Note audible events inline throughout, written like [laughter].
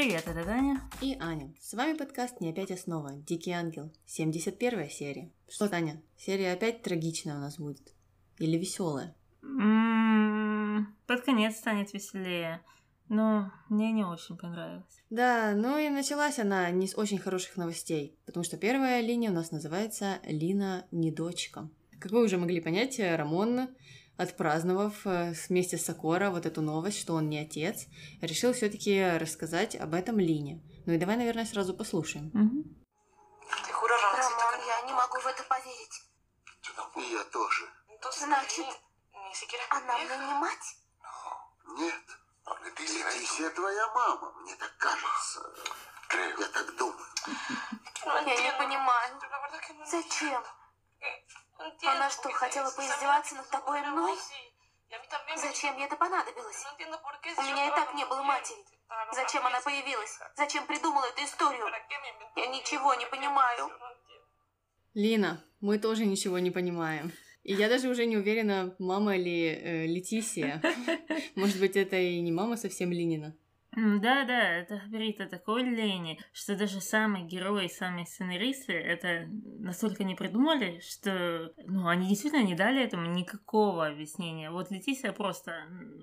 Привет, это Таня. И Аня. С вами подкаст «Не опять основа. Дикий ангел». 71 серия. Что, Таня, серия опять трагичная у нас будет? Или веселая? М-м, Под конец станет веселее. Но мне не очень понравилось. Да, ну и началась она не с очень хороших новостей, потому что первая линия у нас называется «Лина не дочка». Как вы уже могли понять, Рамон, отпраздновав э, вместе с Сокора вот эту новость, что он не отец, решил все таки рассказать об этом Лине. Ну и давай, наверное, сразу послушаем. Рамон, Рамон, toca- я не могу в это поверить. И я тоже. Значит, Она мне не мать? Нет. Летисия твоя мама, мне так кажется. Я так думаю. Я не entiendo. понимаю. Зачем? Она что, хотела поиздеваться над тобой и мной? Зачем ей это понадобилось? У меня и так не было матери. Зачем она появилась? Зачем придумала эту историю? ¿Para qué me inventó Я ничего не понимаю. Лина, мы тоже ничего не понимаем. И я даже уже не уверена, мама ли э, Летисия. [laughs] Может быть, это и не мама совсем Линина. Да-да, это говорит о такой лени, что даже самые герои, самые сценаристы это настолько не придумали, что ну, они действительно не дали этому никакого объяснения. Вот Летисия просто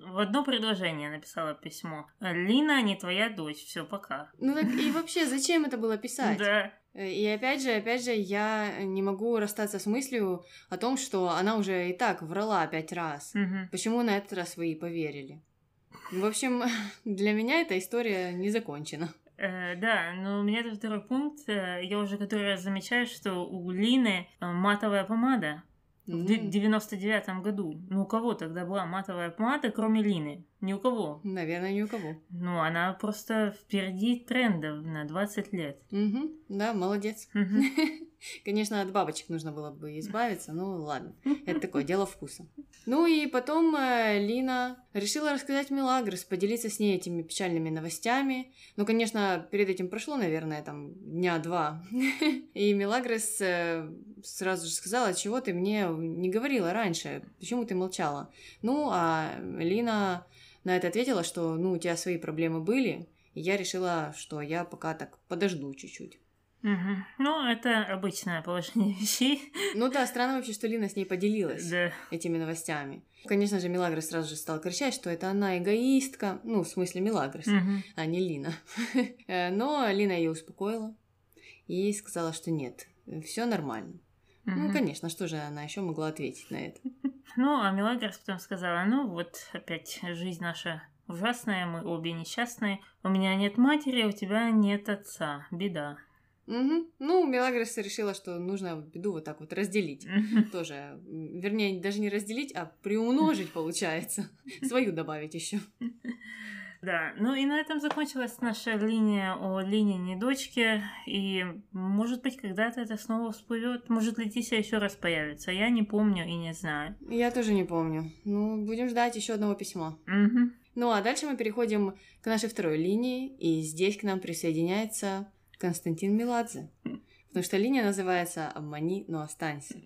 в одно предложение написала письмо. Лина не твоя дочь, все, пока. Ну так и вообще, зачем это было писать? Да. Э, И опять же, опять же, я не могу расстаться с мыслью о том, что она уже и так врала пять раз. Мгм. Почему на этот раз вы ей поверили? В общем, [laughs] для меня эта история не закончена. Э, да, но у меня это второй пункт. Э, Я уже который раз замечаю, что у Лины э, матовая помада. В М, де- 99 году. Ну, у кого тогда была матовая помада, кроме Лины? Ни у кого. Наверное, ни у кого. Ну, она просто впереди трендов на 20 лет. Мгм, да, молодец. Мгм. [laughs] Конечно, от бабочек нужно было бы избавиться, ну ладно, это такое дело вкуса. Ну и потом э, Лина решила рассказать Мелагрос, поделиться с ней этими печальными новостями. Ну, конечно, перед этим прошло, наверное, там дня два. [laughs] И Мелагрос э, сразу же сказала, чего ты мне не говорила раньше, почему ты молчала. Ну, а Лина на это ответила, что, ну, у тебя свои проблемы были, и я решила, что я пока так подожду чуть-чуть. Мгм. Ну, это обычное положение [laughs] вещей. Ну да, странно вообще, что Лина с ней поделилась Да. этими новостями. Конечно же, Мелагрос сразу же стал кричать, что это она эгоистка, ну, в смысле Мелагрос, Мгм. а не Лина. [laughs] Э, Но Лина ее успокоила и сказала, что нет, все нормально. Ну, Мгм. конечно, что же она еще могла ответить на это? [laughs] Ну, а Мелагрос потом сказала, ну вот, опять жизнь наша ужасная, мы обе несчастные. У меня нет матери, у тебя нет отца. Беда. Мгм. Ну, Мелагрос решила, что нужно беду вот так вот разделить. [laughs] Тоже, вернее, даже не разделить, а приумножить [laughs] получается. Свою добавить еще. Да, ну и на этом закончилась наша линия о Линине дочке. И, может быть, когда-то это снова всплывет. Может, Летисия еще раз появится. Я не помню и не знаю. Я тоже не помню. Ну, будем ждать еще одного письма. Мгм. Ну а дальше мы переходим к нашей второй линии, и здесь к нам присоединяется Константин Меладзе. Потому что линия называется «Обмани, но останься».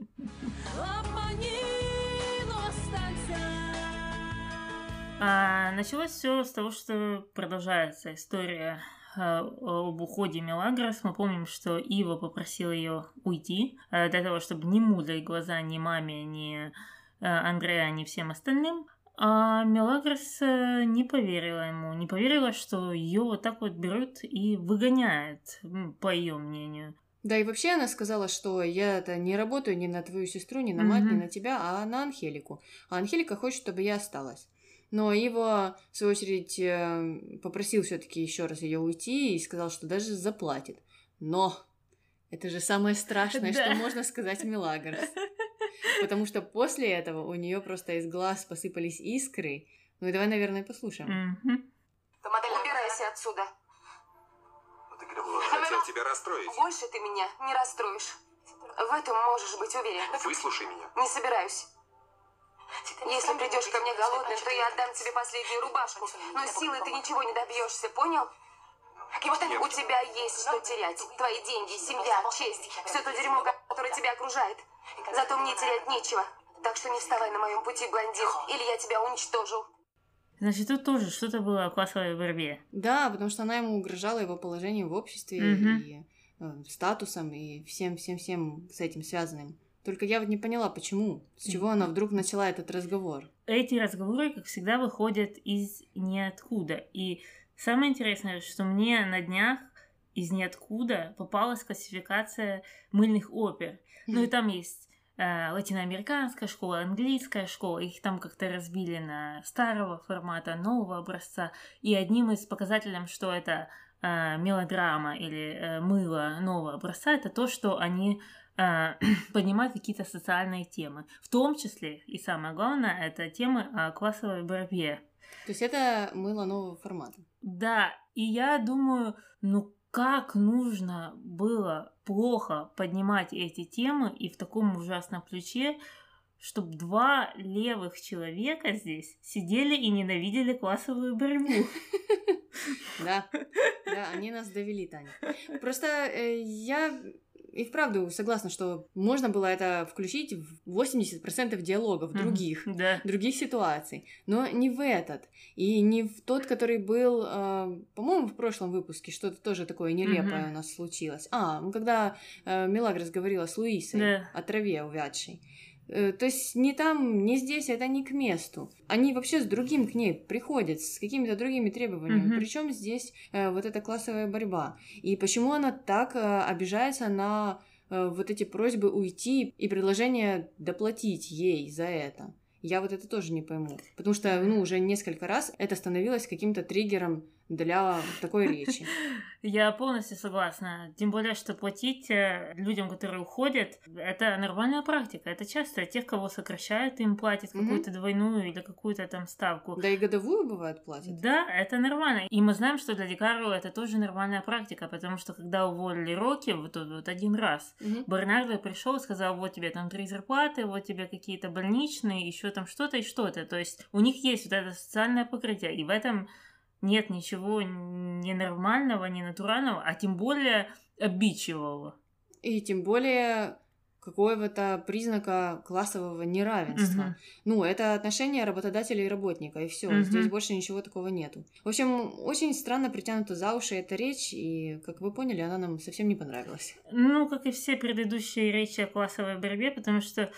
А, началось все с того, что продолжается история э, об уходе Мелагрос. Мы помним, что Ива попросила ее уйти э, для того, чтобы не мудрить глаза ни маме, ни э, Андреа, ни всем остальным. А Мелагрос не поверила ему, не поверила, что ее вот так вот берут и выгоняют, по ее мнению. Да и вообще она сказала, что я это не работаю ни на твою сестру, ни на мать, ни Мгм. на тебя, а на Анхелику. А Анхелика хочет, чтобы я осталась. Но Ива, в свою очередь, э, попросил все-таки еще раз ее уйти и сказал, что даже заплатит. Но это же самое страшное, Да. что можно сказать Мелагрос. Потому что после этого у нее просто из глаз посыпались искры. Ну и давай, наверное, послушаем. Мгм. Убирайся отсюда. Хотел тебя расстроить. Больше ты меня не расстроишь. В этом можешь быть уверен. Выслушай меня. Не собираюсь. Если придешь ко мне голодным, то я отдам тебе последнюю рубашку. Но силой ты ничего не добьешься, понял? У тебя есть что терять. Твои деньги, семья, честь. Все то дерьмо, которое тебя окружает. Зато мне терять нечего. Так что не вставай на моем пути, блондин, или я тебя уничтожу. Значит, тут тоже что-то было о классовой борьбе. Да, потому что она ему угрожала его положением в обществе Мгм. и э, статусом и всем-всем-всем с этим связанным. Только я вот не поняла, почему, с чего она вдруг начала этот разговор. Эти разговоры, как всегда, выходят из ниоткуда. И самое интересное, что мне на днях из ниоткуда попалась классификация мыльных опер. Ну и там есть э, латиноамериканская школа, английская школа, их там как-то разбили на старого формата, нового образца. И одним из показателей, что это э, мелодрама или э, мыло нового образца, это то, что они [clears throat] э, поднимают какие-то социальные темы. В том числе, и самое главное, это темы о классовой борьбе. То есть это мыло нового формата. Да, и я думаю, ну как нужно было плохо поднимать эти темы и в таком ужасном ключе, чтобы два левых человека здесь сидели и ненавидели классовую борьбу. [laughs] Да, да, они нас довели, Таня. Просто э, я и вправду согласна, что можно было это включить в 80% диалогов других. Да. других ситуаций, но не в этот, и не в тот, который был, э, по-моему, в прошлом выпуске, что-то тоже такое нелепое Мгм. у нас случилось. А, ну, когда э, Мелагрос говорила с Луисой Да. о траве увядшей. Э, То есть ни там, ни здесь это не к месту. Они вообще с другим к ней приходят, с какими-то другими требованиями. Мгм. Причем здесь э, вот эта классовая борьба? И почему она так э, обижается на вот эти просьбы уйти и предложение доплатить ей за это? Я вот это тоже не пойму. Потому что, ну, уже несколько раз это становилось каким-то триггером для такой речи. [laughs] Я полностью согласна. Тем более, что платить э, людям, которые уходят, это нормальная практика. Это часто тех, кого сокращают, им платят какую-то двойную или какую-то там ставку. Да и годовую бывает платят. Да, это нормально. И мы знаем, что для Дикаро это тоже нормальная практика, потому что когда уволили Рокки, вот, вот один раз, Мгм. Бернардо пришел и сказал, вот тебе там три зарплаты, вот тебе какие-то больничные, еще там что-то и что-то. То есть у них есть вот это социальное покрытие, и в этом нет ничего ненормального, ненатурального, а тем более обидчивого. И тем более какого-то признака классового неравенства. Мгм. Ну, это отношение работодателя и работника, и все. Мгм. Здесь больше ничего такого нету. В общем, очень странно притянута за уши эта речь, и, как вы поняли, она нам совсем не понравилась. Ну, как и все предыдущие речи о классовой борьбе, потому что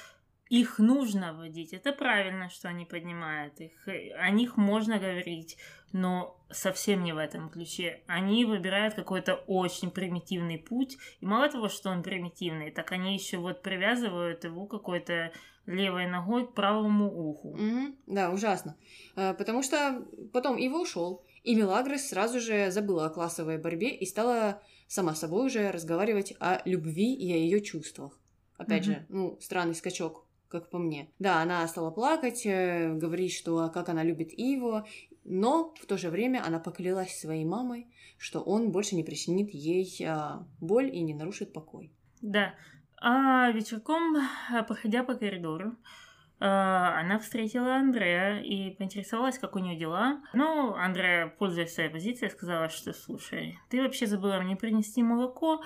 их нужно вводить. Это правильно, что они поднимают их. О них можно говорить, но совсем не в этом ключе. Они выбирают какой-то очень примитивный путь. И мало того, что он примитивный, так они еще вот привязывают его какой-то левой ногой к правому уху. Мгм. Да, ужасно. Э, Потому что потом Ива ушел, и Мелагрос сразу же забыла о классовой борьбе и стала сама собой уже разговаривать о любви и о ее чувствах. Опять Мгм. же, ну, странный скачок, как по мне. Да, она стала плакать, э, говорить, что а, как она любит Иву, но в то же время она поклялась своей мамой, что он больше не причинит ей а, боль и не нарушит покой. Да. А вечерком, проходя по коридору, а, она встретила Андрея и поинтересовалась, как у нее дела. Ну, Андрея, пользуясь своей позицией, сказала, что, слушай, ты вообще забыла мне принести молоко,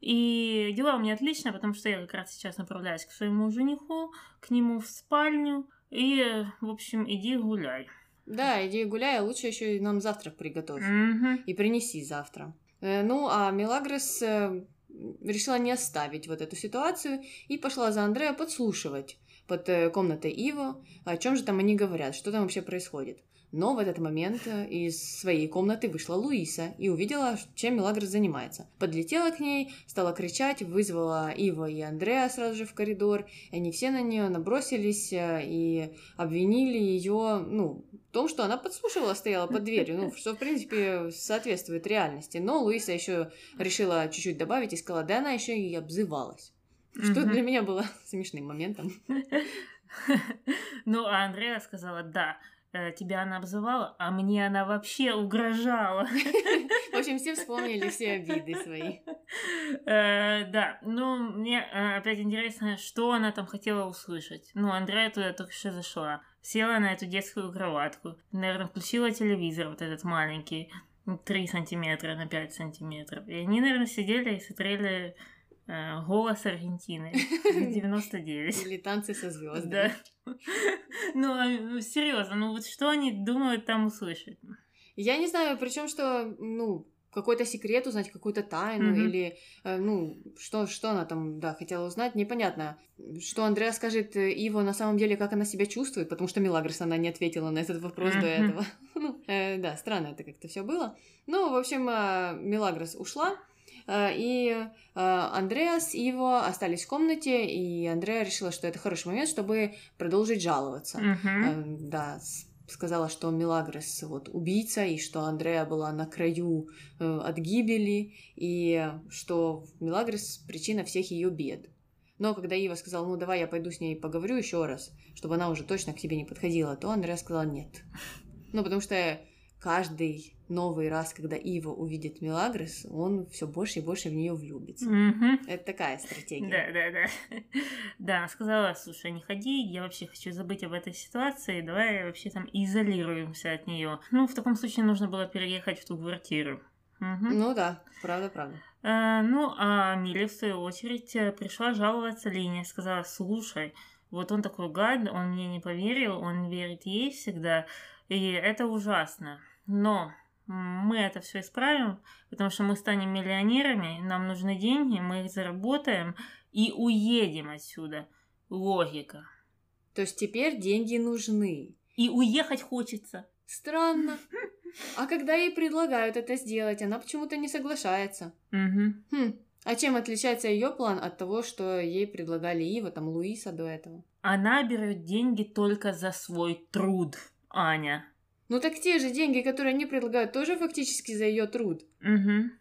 и дела у меня отлично, потому что я как раз сейчас направляюсь к своему жениху, к нему в спальню, и, в общем, иди гуляй. Да, иди гуляй, а лучше еще и нам завтрак приготовь. Мгм. и принеси завтра. Э, Ну, а Мелагрос э, решила не оставить вот эту ситуацию и пошла за Андрея подслушивать под э, комнатой Ива, о чем же там они говорят, что там вообще происходит. Но в этот момент из своей комнаты вышла Луиса и увидела, чем Мелагрос занимается. Подлетела к ней, стала кричать, вызвала Ива и Андрея сразу же в коридор. И они все на нее набросились и обвинили ее, ну, в том, что она подслушивала, стояла под дверью, ну, что, в принципе, соответствует реальности. Но Луиса еще решила чуть-чуть добавить и сказала, да она еще и обзывалась. Что для меня было [laughs] смешным моментом. Ну, а Андрея сказала, да, э, тебя она обзывала, а мне она вообще угрожала. [laughs] В общем, все вспомнили все обиды свои. Э, Да, ну, мне э, опять интересно, что она там хотела услышать. Ну, Андрея туда только что зашла. Села на эту детскую кроватку. Наверное, включила телевизор вот этот маленький. 3 сантиметра на 5 сантиметров. И они, наверное, сидели и смотрели э, голос Аргентины 99. [laughs] Или танцы со звездами. Да. Ну, а, ну, серьезно, ну вот что они думают там услышать? Я не знаю, причем что, ну, какой-то секрет узнать, какую-то тайну, Мгм. или, э, ну, что, что она там, да, хотела узнать, непонятно. Что Андреа скажет э, Иво на самом деле, как она себя чувствует, потому что Мелагрос, она не ответила на этот вопрос до Мгм. этого. [laughs] Ну, э, да, странно это как-то все было. Ну, в общем, э, Мелагрос ушла, э, и э, Андреас и Иво остались в комнате, и Андреа решила, что это хороший момент, чтобы продолжить жаловаться. Э, Да, с- сказала, что Мелагрос вот убийца, и что Андреа была на краю э, от гибели, и что Мелагрос причина всех ее бед. Но когда Ива сказала, ну давай я пойду с ней поговорю еще раз, чтобы она уже точно к тебе не подходила, то Андреа сказала нет. Ну, потому что каждый новый раз, когда Ива увидит Мелагрос, он все больше и больше в нее влюбится. Мгм. Это такая стратегия. Да, да, да. Да, она сказала, слушай, не ходи, я вообще хочу забыть об этой ситуации, давай вообще там изолируемся от нее. Ну, в таком случае нужно было переехать в ту квартиру. Мгм. Ну да, правда-правда. А, ну, а Милли, в свою очередь, пришла жаловаться Лине, сказала, слушай, вот он такой гад, он мне не поверил, он верит ей всегда, и это ужасно. Но мы это все исправим, потому что мы станем миллионерами, нам нужны деньги, мы их заработаем и уедем отсюда. Логика. То есть теперь деньги нужны. И уехать хочется. Странно. [laughs] А когда ей предлагают это сделать, она почему-то не соглашается. Мгм. Хм. А чем отличается ее план от того, что ей предлагали Ива, там, Луиса до этого? Она берет деньги только за свой труд, Аня. Ну так те же деньги, которые они предлагают, тоже фактически за ее труд. Мгм.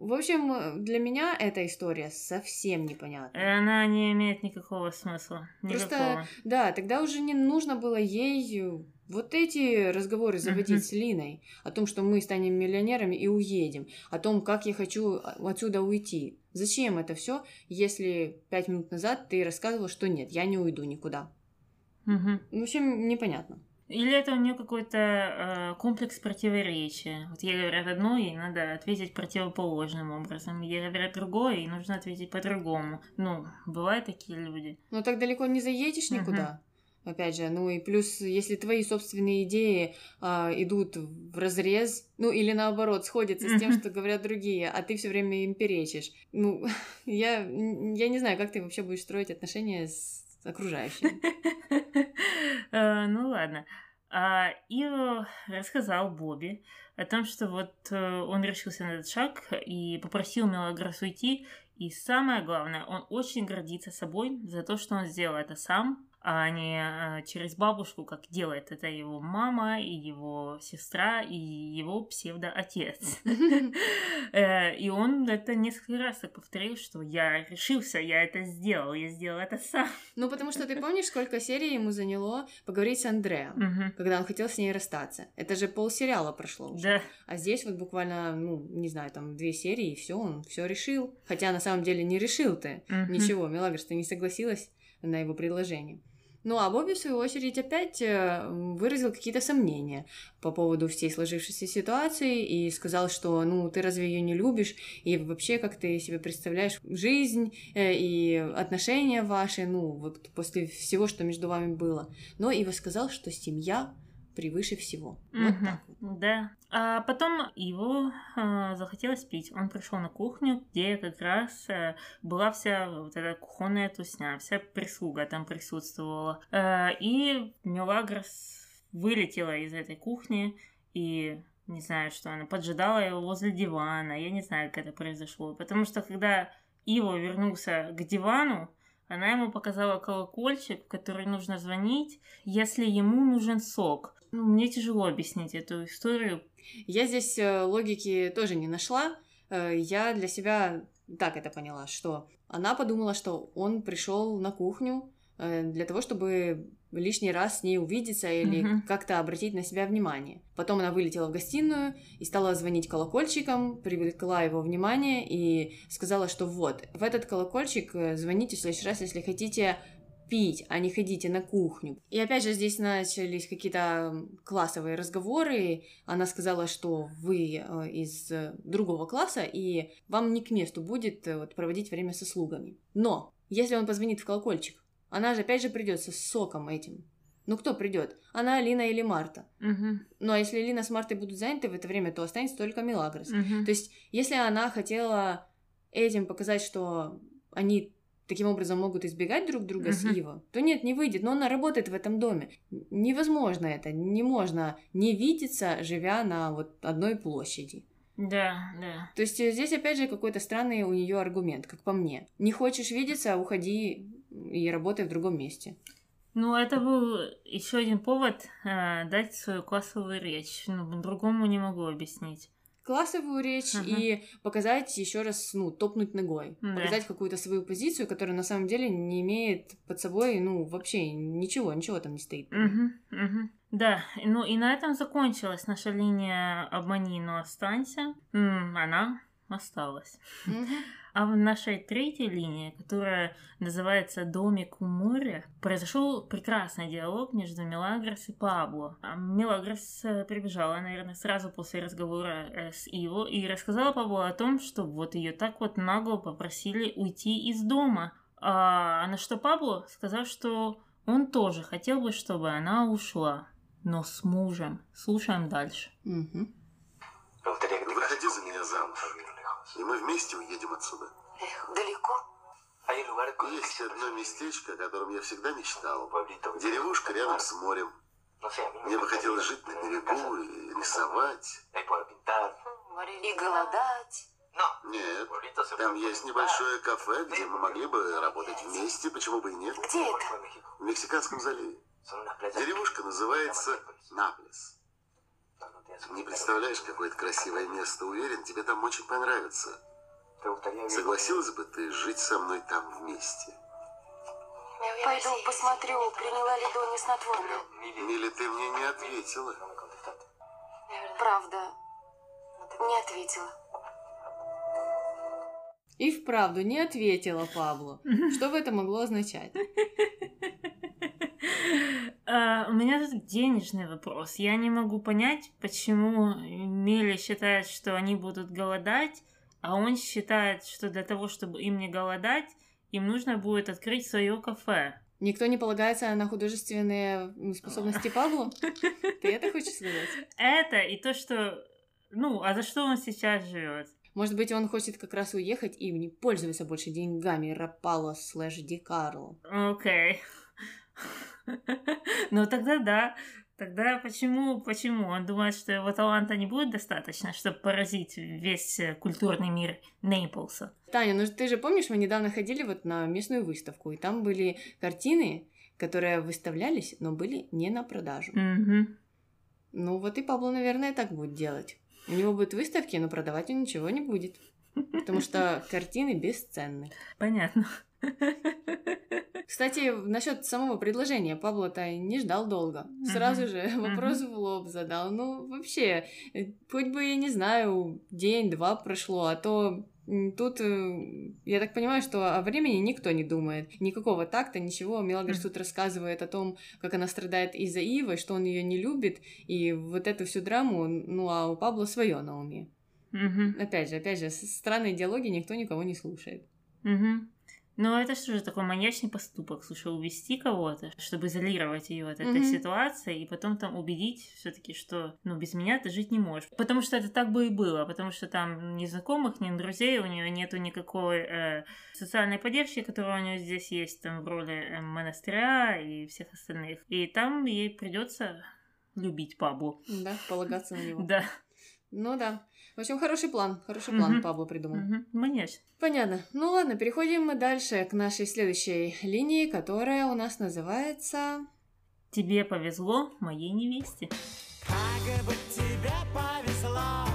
В общем, для меня эта история совсем непонятна. Она не имеет никакого смысла. Просто- Никакого. Да, тогда уже не нужно было ей э, вот эти разговоры заводить Мгм. с Линой о том, что мы станем миллионерами и уедем, о том, как я хочу а, отсюда уйти. Зачем это все, если пять минут назад ты рассказывал, что нет, я не уйду никуда. Мгм. В общем, непонятно. Или это у нее какой-то э, комплекс противоречия. Вот ей говорят одно, ей надо ответить противоположным образом. Ей говорят другое, ей нужно ответить по-другому. Ну, бывают такие люди. Но так далеко не заедешь никуда. Опять же, ну и плюс, если твои собственные идеи а, идут в разрез, ну или наоборот, сходятся с тем, что говорят другие, а ты все время им перечишь. Ну, [laughs] я, я не знаю, как ты вообще будешь строить отношения с окружающими. [laughs] Э, Ну ладно. А Ио рассказал Бобби о том, что вот э, он решился на этот шаг и попросил Мелагрос уйти. И самое главное, он очень гордится собой за то, что он сделал это сам, а не э, через бабушку, как делает это его мама и его сестра и его псевдоотец. [laughs] [laughs] Э, И он это несколько раз так повторил, что я решился, я это сделал, я сделал это сам. Ну, потому что ты помнишь, сколько серий ему заняло поговорить с Андреа, Мгм. когда он хотел с ней расстаться. Это же полсериала прошло уже. Да. А здесь вот буквально, ну, не знаю, там две серии, и все, он все решил. Хотя на самом деле не решил ты. Ничего, Мелагрос, ты не согласилась на его предложение. Ну, а Бобби, в свою очередь, опять э, выразил какие-то сомнения по поводу всей сложившейся ситуации и сказал, что, ну, ты разве ее не любишь? И вообще, как ты себе представляешь жизнь э, и отношения ваши, ну, вот после всего, что между вами было. Но Ива сказал, что семья превыше всего. Вот так вот. Да. А потом его а, захотелось пить. Он пришел на кухню, где как раз а, была вся вот эта кухонная тусня, вся прислуга там присутствовала. А, и Мелагрос вылетела из этой кухни и не знаю, что она поджидала его возле дивана. Я не знаю, как это произошло. Потому что когда Иво вернулся к дивану, она ему показала колокольчик, в который нужно звонить, если ему нужен сок. Ну, мне тяжело объяснить эту историю. Я здесь э, логики тоже не нашла. Э, Я для себя так это поняла, что она подумала, что он пришел на кухню э, для того, чтобы лишний раз с ней увидеться или Мгм. как-то обратить на себя внимание. Потом она вылетела в гостиную и стала звонить колокольчиком, привлекла его внимание и сказала, что вот, в этот колокольчик звоните в следующий раз, если хотите пить, а не ходите на кухню. И опять же здесь начались какие-то классовые разговоры. Она сказала, что вы э, из э, другого класса, и вам не к месту будет э, вот, проводить время со слугами. Но если он позвонит в колокольчик, она же опять же придет со соком этим. Ну кто придет? Она, Алина или Марта. Мгм. Ну а если Лина с Мартой будут заняты в это время, то останется только Мелагрос. Мгм. То есть, если она хотела этим показать, что они таким образом могут избегать друг друга с Мгм. Иво, то нет, не выйдет. Но она работает в этом доме. Невозможно это. Не можно не видеться, живя на вот одной площади. Да, да. То есть э, здесь опять же какой-то странный у нее аргумент, как по мне. Не хочешь видеться, уходи и работай в другом месте. Ну, это был еще один повод э, дать свою классовую речь. Ну, по-другому не могу объяснить. Классовую речь Ага. и показать еще раз, ну, топнуть ногой. Да. Показать какую-то свою позицию, которая на самом деле не имеет под собой, ну, вообще ничего, ничего там не стоит. Мгм, мгм. Да, ну и на этом закончилась наша линия «Обмани, но останься». М, Она осталась. Мгм. А в нашей третьей линии, которая называется «Домик у моря», произошел прекрасный диалог между Мелагрос и Пабло. А Мелагрос э, прибежала, наверное, сразу после разговора э, с Иво и рассказала Пабло о том, что вот ее так вот нагло попросили уйти из дома. А на что Пабло сказал, что он тоже хотел бы, чтобы она ушла, но с мужем. Слушаем дальше. Мгм. Выходи за меня замуж, и мы вместе уедем отсюда. Эх, далеко? Есть одно местечко, о котором я всегда мечтал. Деревушка рядом с морем. Мне бы хотелось жить на берегу и рисовать. И голодать. Нет, там есть небольшое кафе, где мы могли бы работать вместе, почему бы и нет. Где это? В Мексиканском заливе. Деревушка называется Наплес. Не представляешь, какое это красивое место. Уверен, тебе там очень понравится. Согласилась бы ты жить со мной там вместе? Пойду посмотрю, приняла ли Доня снотворное. Или ты мне не ответила? Правда, не ответила. И вправду не ответила Пабло. [laughs] Что бы это могло означать? А, У меня тут денежный вопрос. Я не могу понять, почему Мели считает, что они будут голодать, а он считает, что для того, чтобы им не голодать, им нужно будет открыть свое кафе. Никто не полагается на художественные способности Пабло? Ты это хочешь сказать? Это и то, что... Ну, а за что он сейчас живет? Может быть, он хочет как раз уехать и не пользоваться больше деньгами Рапало слэш Ди Карло. Окей. [laughs] Ну тогда да. Тогда почему, почему? Он думает, что его таланта не будет достаточно, чтобы поразить весь э, культурный мир Нейплса. Таня, ну ты же помнишь, мы недавно ходили вот на местную выставку, и там были картины, которые выставлялись, но были не на продажу. Мгм. Ну вот и Пабло, наверное, так будет делать. У него будут выставки, но продавать он ничего не будет. Потому [laughs] что картины бесценны. Понятно. [laughs] Кстати, насчет самого предложения Пабло-то не ждал долго. Сразу же [laughs] вопрос в лоб задал. Ну, вообще, э, хоть бы, я не знаю, день-два прошло, а то тут, э, я так понимаю, что о времени никто не думает. Никакого такта, ничего. Мелагрос тут рассказывает о том, как она страдает из-за Ивы, что он ее не любит, и вот эту всю драму, ну, а у Пабло свое на уме. Мгм. Опять же, опять же, странные диалоги никто никого не слушает. Мгм. Ну, это что же такой маньячный поступок, слушай, увести кого-то, чтобы изолировать ее от этой Мгм. ситуации, и потом там убедить все-таки, что, ну, без меня ты жить не можешь. Потому что это так бы и было, потому что там ни знакомых, ни друзей, у нее нету никакой э, социальной поддержки, которая у нее здесь есть, там, в роли э, монастыря и всех остальных. И там ей придется любить Паблу. Да, полагаться на него. [laughs] Да. Ну да. В общем, хороший план. Хороший план Мгм. Пабло придумал. Маньячный. Понятно. Ну ладно, переходим мы дальше к нашей следующей линии, которая у нас называется... Тебе повезло, моей невесте. Как бы тебе повезло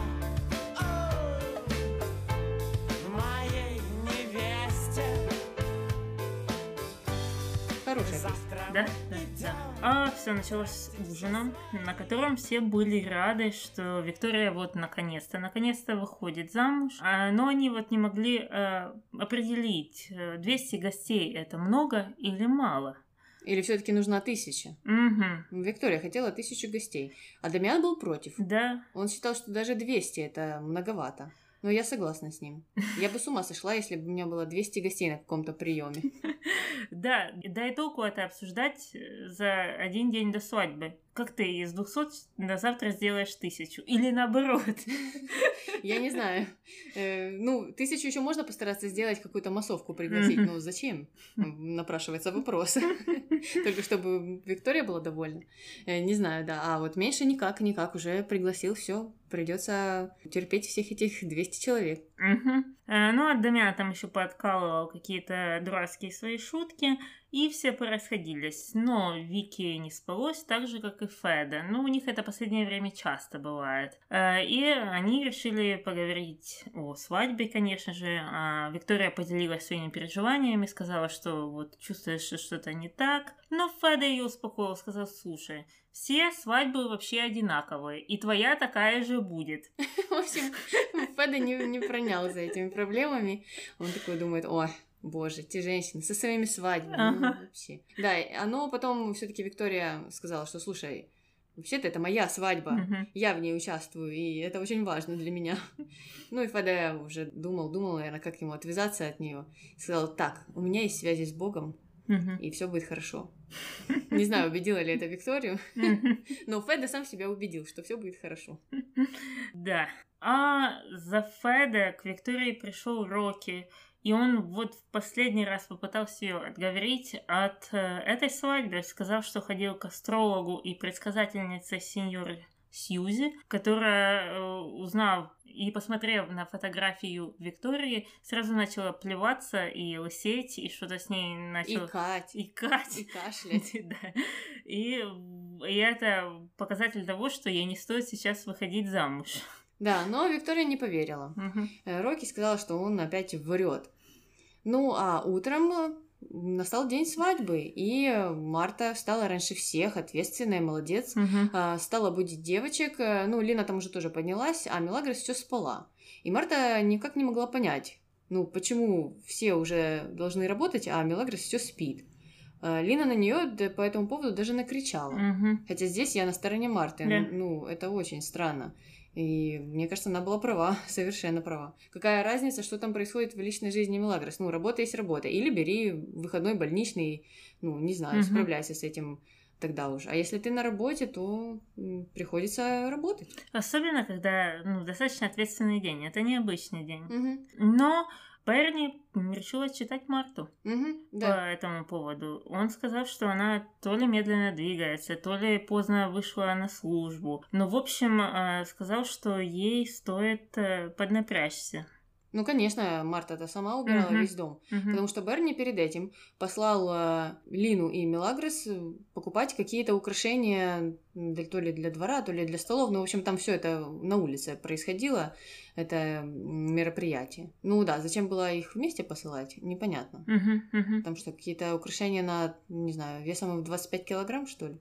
Да, да, да. А все началось с ужина, на котором все были рады, что Виктория вот наконец-то, наконец-то выходит замуж. А, но они вот не могли э, определить, э, 200 гостей это много или мало. Или все-таки нужна тысяча? Угу. Виктория хотела тысячу гостей, а Дамиан был против. Да, Он считал, что даже 200 это многовато. Но я согласна с ним. Я бы с ума сошла, если бы у меня было 200 гостей на каком-то приеме. да, [laughs] да и толку это обсуждать э, за один день до свадьбы. Как ты из 200 до завтра сделаешь тысячу? Или наоборот? [laughs] Я не знаю. Э, ну, тысячу еще можно постараться сделать, какую-то массовку пригласить. Но зачем? Напрашивается вопрос. [laughs] Только чтобы Виктория была довольна. Э, Не знаю, да. А вот меньше никак, никак. Уже пригласил, все. Придется терпеть всех этих 200 человек. Э, Ну, а Дамиан там еще подкалывал какие-то дурацкие свои шутки, и все порасходились. Но Вики не спалось, так же, как и Феда. Ну, у них это последнее время часто бывает. Э, И они решили поговорить о свадьбе, конечно же. А Виктория поделилась своими переживаниями, сказала, что вот чувствуешь, что что-то не так. Но Феда ее успокоил, сказал, слушай, все свадьбы вообще одинаковые, и твоя такая же будет. [laughs] В общем, Феда не, не пронял за этими проблемами. Он такой думает, ой, боже, те женщины со своими свадьбами. ну, Ага. вообще. Да, и оно потом все-таки Виктория сказала, что слушай, вообще-то это моя свадьба. Мгм. Я в ней участвую, и это очень важно для меня. [laughs] Ну и Феда уже думал, думал, наверное, как ему отвязаться от нее. Сказал, так, у меня есть связи с Богом, Мгм. и все будет хорошо. [laughs] Не знаю, убедила ли это Викторию, [laughs] но Феда сам себя убедил, что все будет хорошо. Да. А за Феда к Виктории пришел Рокки, и он вот в последний раз попытался ее отговорить от э, этой свадьбы, сказав, что ходил к астрологу и предсказательнице сеньоры Сьюзи, которая, э, узнав и посмотрев на фотографию Виктории, сразу начала плеваться и лысеть, и что-то с ней начало... Кать, И Кать. и кашлять. [laughs] Да. И, и это показатель того, что ей не стоит сейчас выходить замуж. Да, но Виктория не поверила. Э, Рокки сказал, что он опять врет. Ну, а утром э, настал день свадьбы, и Марта встала раньше всех, ответственная, молодец. А, Стала будить девочек. э, Ну, Лина там уже тоже поднялась, а Мелагрос все спала. И Марта никак не могла понять, ну, почему все уже должны работать, а Мелагрос все спит. Лина на нее по этому поводу даже накричала. Мгм. Хотя здесь я на стороне Марты. Да. Ну, это очень странно. И мне кажется, она была права, [laughs] совершенно права. Какая разница, что там происходит в личной жизни Мелагрос? Ну, работа есть работа. Или бери выходной больничный, ну, не знаю, Мгм. справляйся с этим тогда уж. А если ты на работе, то приходится работать. Особенно, когда ну, достаточно ответственный день. Это необычный день. Мгм. Но Берни решила читать Марту по Да. этому поводу. Он сказал, что она то ли медленно двигается, то ли поздно вышла на службу. Но, в общем, э, сказал, что ей стоит э, поднапрячься. Ну, конечно, Марта-то сама убирала Мгм. весь дом. Мгм. Потому что Берни перед этим послал Лину и Мелагрос э, покупать какие-то украшения то ли для двора, то ли для столов. Ну, в общем, там все это на улице происходило, это мероприятие. Ну да, зачем было их вместе посылать, непонятно. Мгм, мгм. Там что, какие-то украшения на, не знаю, весом в 25 килограмм, что ли?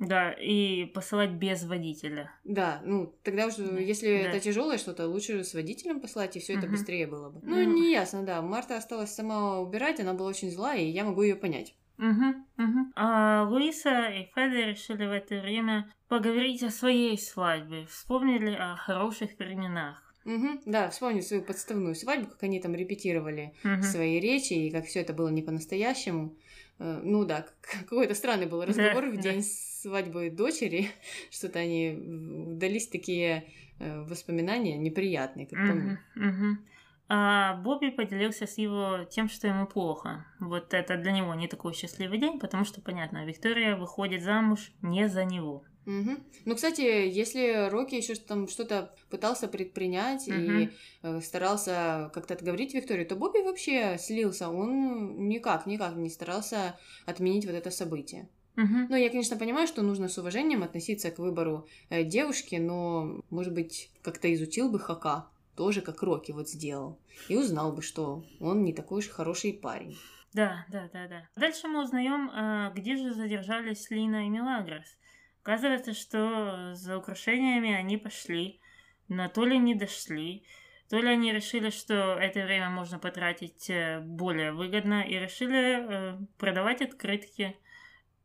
Да, и посылать без водителя. Да, ну тогда уже, Да, если да. это тяжелое что-то, лучше с водителем послать, и все это Мгм. быстрее было бы. Ну, Ну. не ясно, да. Марта осталась сама убирать, она была очень злая, и я могу ее понять. Мгм, мгм. А Луиса и Феда решили в это время поговорить о своей свадьбе. Вспомнили о хороших временах. Мгм, да, вспомнить свою подставную свадьбу, как они там репетировали Мгм. свои речи, и как все это было не по-настоящему. Э, Ну да, какой-то странный был разговор в день свадьбы дочери. [laughs] Что-то они вдались такие э, воспоминания неприятные, как по мне. А Бобби поделился с его тем, что ему плохо. Вот это для него не такой счастливый день, потому что, понятно, Виктория выходит замуж не за него. Мгм. Ну, кстати, если Рокки еще там что-то пытался предпринять и Мгм. э, старался как-то отговорить Викторию, то Бобби вообще слился. Он никак, никак не старался отменить вот это событие. Мгм. Ну, я, конечно, понимаю, что нужно с уважением относиться к выбору э, девушки, но, может быть, как-то изучил бы Хака, тоже как Рокки вот сделал, и узнал бы, что он не такой уж хороший парень. Да, да, да, да. Дальше мы узнаем, а, где же задержались Лина и Мелагрос. Оказывается, что за украшениями они пошли, но то ли не дошли, то ли они решили, что это время можно потратить э, более выгодно, и решили э, продавать открытки,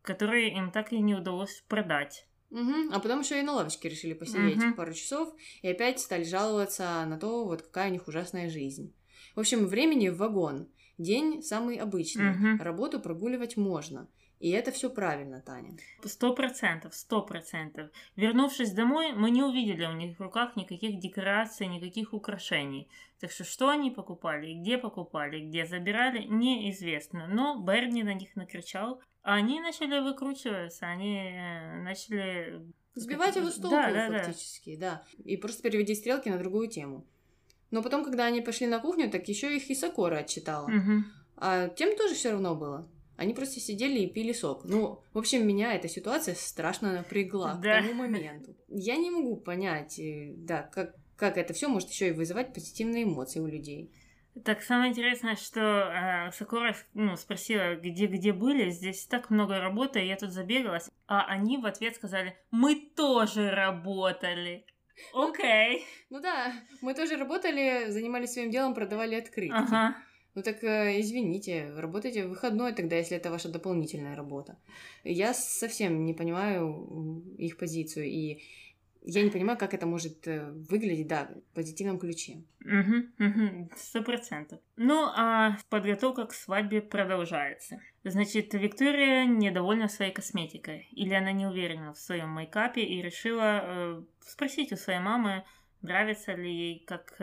которые им так и не удалось продать. Угу. А потом еще и на лавочке решили посидеть Мгм. пару часов и опять стали жаловаться на то, вот какая у них ужасная жизнь. В общем, времени в вагон. День самый обычный. Мгм. Работу прогуливать можно. И это все правильно, Таня. Сто процентов, сто процентов. Вернувшись домой, мы не увидели у них в руках никаких декораций, никаких украшений. Так что что они покупали, где покупали, где забирали, неизвестно. Но Берни на них накричал, они начали выкручиваться, они э, начали... Сбивать его с толку, Да, да, да. фактически, да. И просто переводить стрелки на другую тему. Но потом, когда они пошли на кухню, так еще их и Сокора отчитала. Мгм. А тем тоже все равно было. Они просто сидели и пили сок. Ну, в общем, меня эта ситуация страшно напрягла Да. к тому моменту. Я не могу понять, э, да, как, как это все может еще и вызывать позитивные эмоции у людей. Так, самое интересное, что э, Сакура ну, спросила, где, где были, здесь так много работы, я тут забегалась. А они в ответ сказали, мы тоже работали. Окей. Ну да, мы тоже работали, занимались своим делом, продавали открытки. Ага. Ну так э, извините, работайте в выходной тогда, если это ваша дополнительная работа. Я совсем не понимаю их позицию, и я не понимаю, как это может э, выглядеть, да, в позитивном ключе. Сто процентов. Ну, а подготовка к свадьбе продолжается. Значит, Виктория недовольна своей косметикой. Или она не уверена в своем мейкапе и решила э, спросить у своей мамы, нравится ли ей, как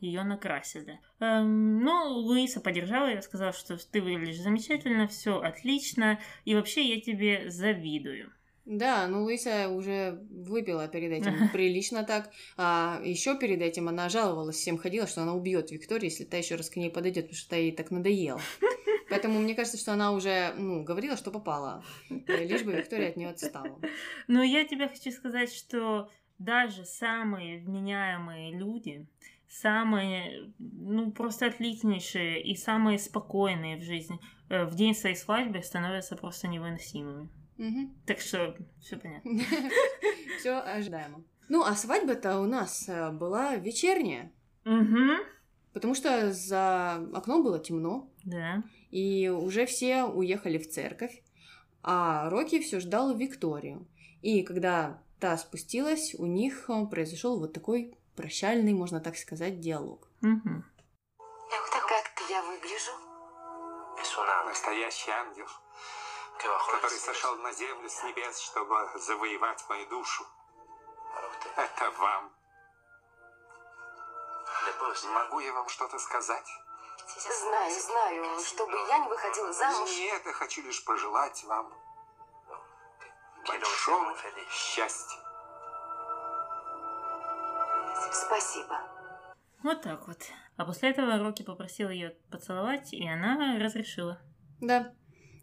ее накрасили. Эм, ну, Луиса поддержала ее, сказала, что ты выглядишь замечательно, все отлично, и вообще я тебе завидую. Да, ну Луиса уже выпила перед этим [laughs] прилично так. А еще перед этим она жаловалась, всем ходила, что она убьет Викторию, если та еще раз к ней подойдет, потому что та ей так надоела. [laughs] Поэтому мне кажется, что она уже ну, говорила, что попала. Лишь бы Виктория от нее отстала. [laughs] Но я тебе хочу сказать, что даже самые вменяемые люди, самые, ну, просто отличнейшие и самые спокойные в жизни, э, в день своей свадьбы становятся просто невыносимыми. Так что все понятно. [laughs] Все ожидаемо. Ну, а свадьба-то у нас э, была вечерняя, Угу. потому что за окном было темно, Да. и уже все уехали в церковь, а Рокки все ждал Викторию. И когда та спустилась, у них э, произошел вот такой прощальный, можно так сказать, диалог. Угу. Как я выгляжу? Настоящий ангел, который сошел на землю с небес, чтобы завоевать мою душу. Это вам. Могу я вам что-то сказать? Знаю, знаю, чтобы я не выходила замуж. Не это хочу лишь пожелать вам большого счастья. Спасибо. Вот так вот. А после этого Рокки попросил ее поцеловать, и она разрешила. Да.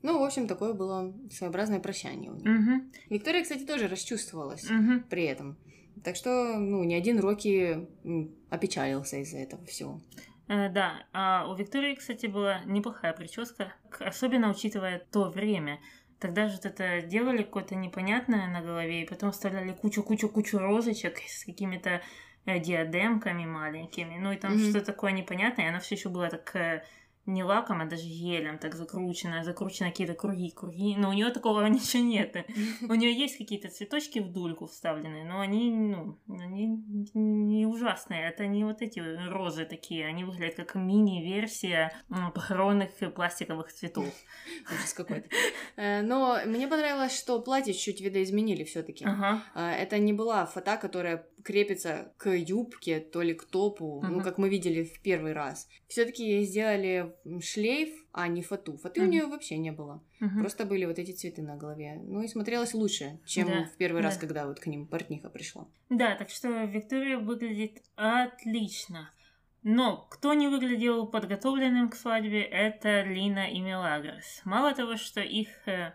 Ну, в общем, такое было своеобразное прощание у них. Угу. Виктория, кстати, тоже расчувствовалась Угу. при этом. Так что, ну, ни один Рокки опечалился из-за этого всего. Э, да, а у Виктории, кстати, была неплохая прическа, особенно учитывая то время. Тогда же это делали какое-то непонятное на голове, и потом вставляли кучу-кучу-кучу розочек [laughs] с какими-то э, диадемками маленькими. Ну и там Мгм. что-то такое непонятное, и оно все еще было так э, не лаком, а даже гелем так закручено, закручено какие-то круги, круги. Но у нее такого [laughs] ничего нет. У нее есть какие-то цветочки в дульку вставленные, но они, ну, они не ужасные. Это не вот эти розы такие. Они выглядят как мини-версия похоронных пластиковых цветов. [laughs] Ужас какой-то. Э, Но мне понравилось, что платье чуть видоизменили все таки Ага. Это не была фата, которая крепится к юбке, то ли к топу, ну, Мгм. как мы видели в первый раз. все таки сделали шлейф, а не фату. Фаты у Мгм. нее вообще не было. Мгм. Просто были вот эти цветы на голове. Ну и смотрелось лучше, чем Да, в первый раз, да. когда вот к ним портниха пришла. Да, так что Виктория выглядит отлично. Но кто не выглядел подготовленным к свадьбе, это Лина и Мелагрос. Мало того, что их, э,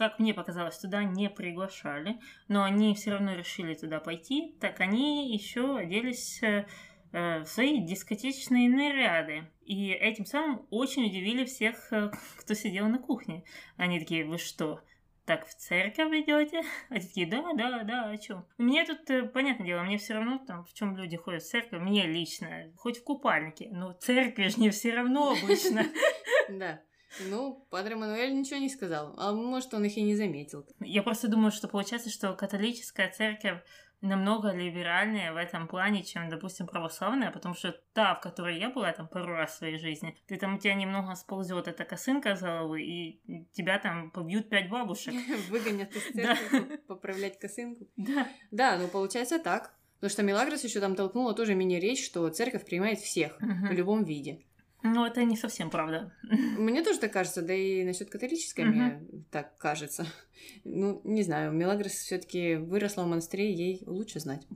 как мне показалось, туда не приглашали, но они все равно решили туда пойти, так они еще оделись э, э, в свои дискотечные наряды. И этим самым очень удивили всех, э, кто сидел на кухне. Они такие, вы что, так в церковь идете? А те такие, да, да, да, о чем? Мне тут, понятное дело, мне все равно там, в чем люди ходят в церковь, мне лично, хоть в купальнике, но церковь же не все равно обычно. [laughs] Да. Ну, Падре Мануэль ничего не сказал. А может, он их и не заметил. Я просто думаю, что получается, что католическая церковь намного либеральнее в этом плане, чем, допустим, православная, потому что та, в которой я была там пару раз в своей жизни, ты там, у тебя немного сползет эта косынка за головы, и тебя там побьют пять бабушек. [laughs] Выгонят из церкви поправлять косынку. Да. Да, ну получается так. Потому что Мелагрос еще там толкнула тоже мини-речь, что церковь принимает всех в любом виде. Ну, это не совсем правда. [laughs] Мне тоже так кажется, да и насчет католической uh-huh. мне так кажется. [laughs] Ну, не знаю, Мелагрос все-таки выросла в монастыре, ей лучше знать.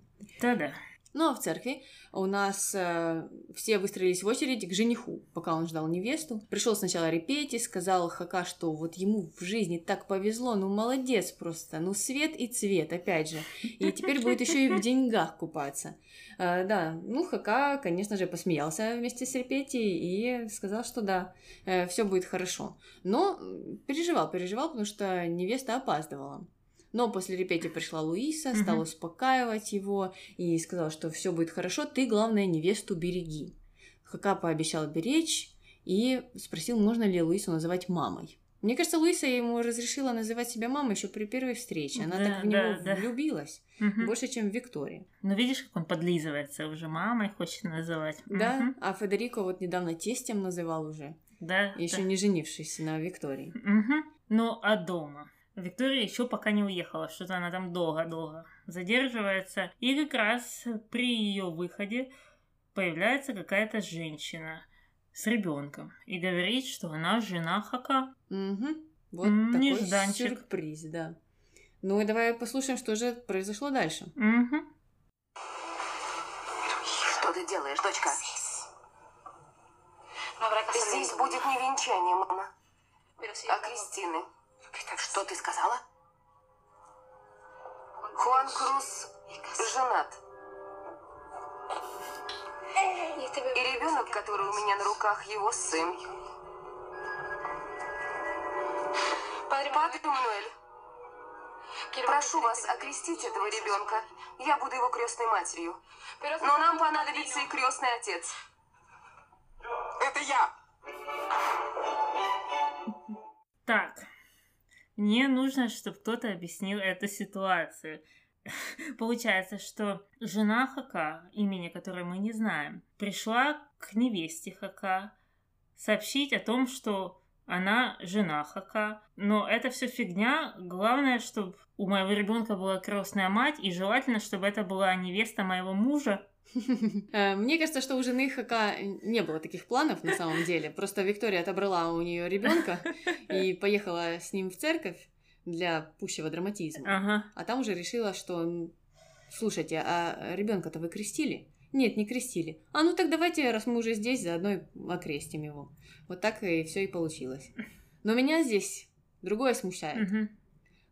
Да-да. Ну а в церкви у нас э, все выстроились в очередь к жениху, пока он ждал невесту. Пришел сначала Репети, сказал Хака, что вот ему в жизни так повезло, ну молодец просто, ну свет и цвет, опять же. И теперь будет еще и в деньгах купаться. Э, да, ну Хака, конечно же, посмеялся вместе с Репети и сказал, что да, э, все будет хорошо. Но переживал, переживал, потому что невеста опаздывала. Но после репетии пришла Луиса, стала успокаивать его и сказала, что все будет хорошо, ты, главное, невесту береги. Хака пообещал беречь и спросил, можно ли Луису называть мамой. Мне кажется, Луиса ему разрешила называть себя мамой еще при первой встрече. Она Да, так в него да, да. влюбилась. Мгм. Больше, чем в Виктории. Ну, видишь, как он подлизывается уже мамой, хочет называть. Да, Мгм. а Федерико вот недавно тестем называл уже, Да. еще да. не женившись на Виктории. Мгм. Ну, а дома? Виктория еще пока не уехала, что-то она там долго-долго задерживается. И как раз при ее выходе появляется какая-то женщина с ребенком и говорит, что она жена Хака. Угу. Вот М, такой нежданчик. сюрприз, да. Ну и давай послушаем, что же произошло дальше. Мгм. Что ты делаешь, дочка? Здесь будет не венчание, мама, а Кристины. Что ты сказала? Хуан Круз женат. И ребенок, который у меня на руках, его сын. Падре Мануэль, прошу вас окрестить этого ребенка. Я буду его крестной матерью. Но нам понадобится и крестный отец. Это я! Так, мне нужно, чтобы кто-то объяснил эту ситуацию. [laughs] Получается, что жена Хака, имени которой мы не знаем, пришла к невесте Хака сообщить о том, что она жена Хака. Но это все фигня. Главное, чтобы у моего ребенка была крестная мать, и желательно, чтобы это была невеста моего мужа. [laughs] Э, Мне кажется, что у жены Хака не было таких планов на самом деле. Просто Виктория отобрала у нее ребенка и [laughs] поехала с ним в церковь для пущего драматизма. Ага. А там уже решила, что слушайте, а ребенка-то вы крестили? Нет, не крестили. А ну так давайте, раз мы уже здесь, заодно и окрестим его. Вот так и все и получилось. Но меня здесь другое смущает. Мгм.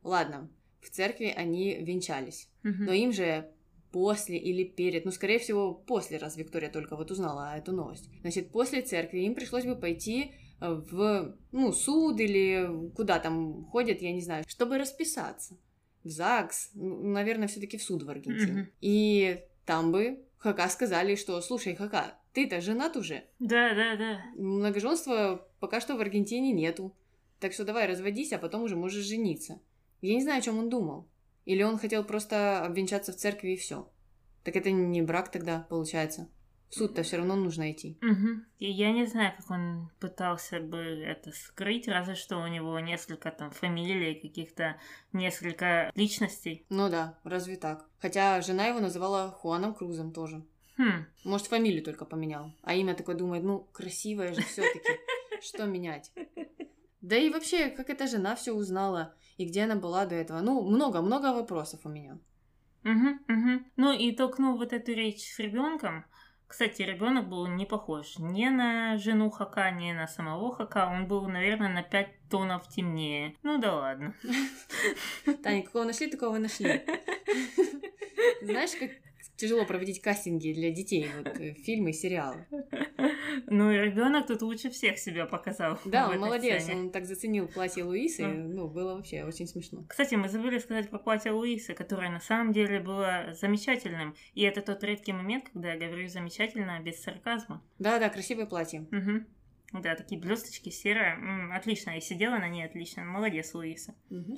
Ладно, в церкви они венчались. Мгм. Но им же после или перед, ну, скорее всего, после, раз Виктория только вот узнала эту новость. Значит, после церкви им пришлось бы пойти э, в, ну, суд или куда там ходят, я не знаю, чтобы расписаться. В ЗАГС, ну, наверное, все таки в суд в Аргентине. Мгм. И там бы Хака сказали, что, слушай, Хака, ты-то женат уже? Да, да, да. Многоженства пока что в Аргентине нету. Так что давай разводись, а потом уже можешь жениться. Я не знаю, о чем он думал. Или он хотел просто обвенчаться в церкви и все. Так это не брак тогда, получается. В суд-то все равно нужно идти. Мгм. И я не знаю, как он пытался бы это скрыть, разве что у него несколько там фамилий, каких-то несколько личностей. Ну да, разве так? Хотя жена его называла Хуаном Крузом тоже. Хм, Может, фамилию только поменял. А имя такое думает, ну, красивая же все-таки. [laughs] Что менять? Да и вообще, как эта жена все узнала? И где она была до этого? Ну, много-много вопросов у меня. Мгм, мгм. Ну и толкнул вот эту речь с ребенком. Кстати, ребенок был не похож ни на жену Хака, ни на самого Хака. Он был, наверное, на 5 тонов темнее. Ну да ладно. [laughs] Таня, какого нашли, такого нашли. [laughs] Знаешь, как тяжело проводить кастинги для детей, вот э, [laughs] фильмы, сериалы. Ну и ребенок тут лучше всех себя показал. Да, он молодец, сцене. он так заценил платье Луисы, А. ну, было вообще очень смешно. Кстати, мы забыли сказать про платье Луисы, которое на самом деле было замечательным. И это тот редкий момент, когда я говорю замечательно без сарказма. Да-да, красивое платье. Мгм. Да, такие блесточки серые. М, отлично, и сидела на ней отлично. Молодец, Луиса. Мгм.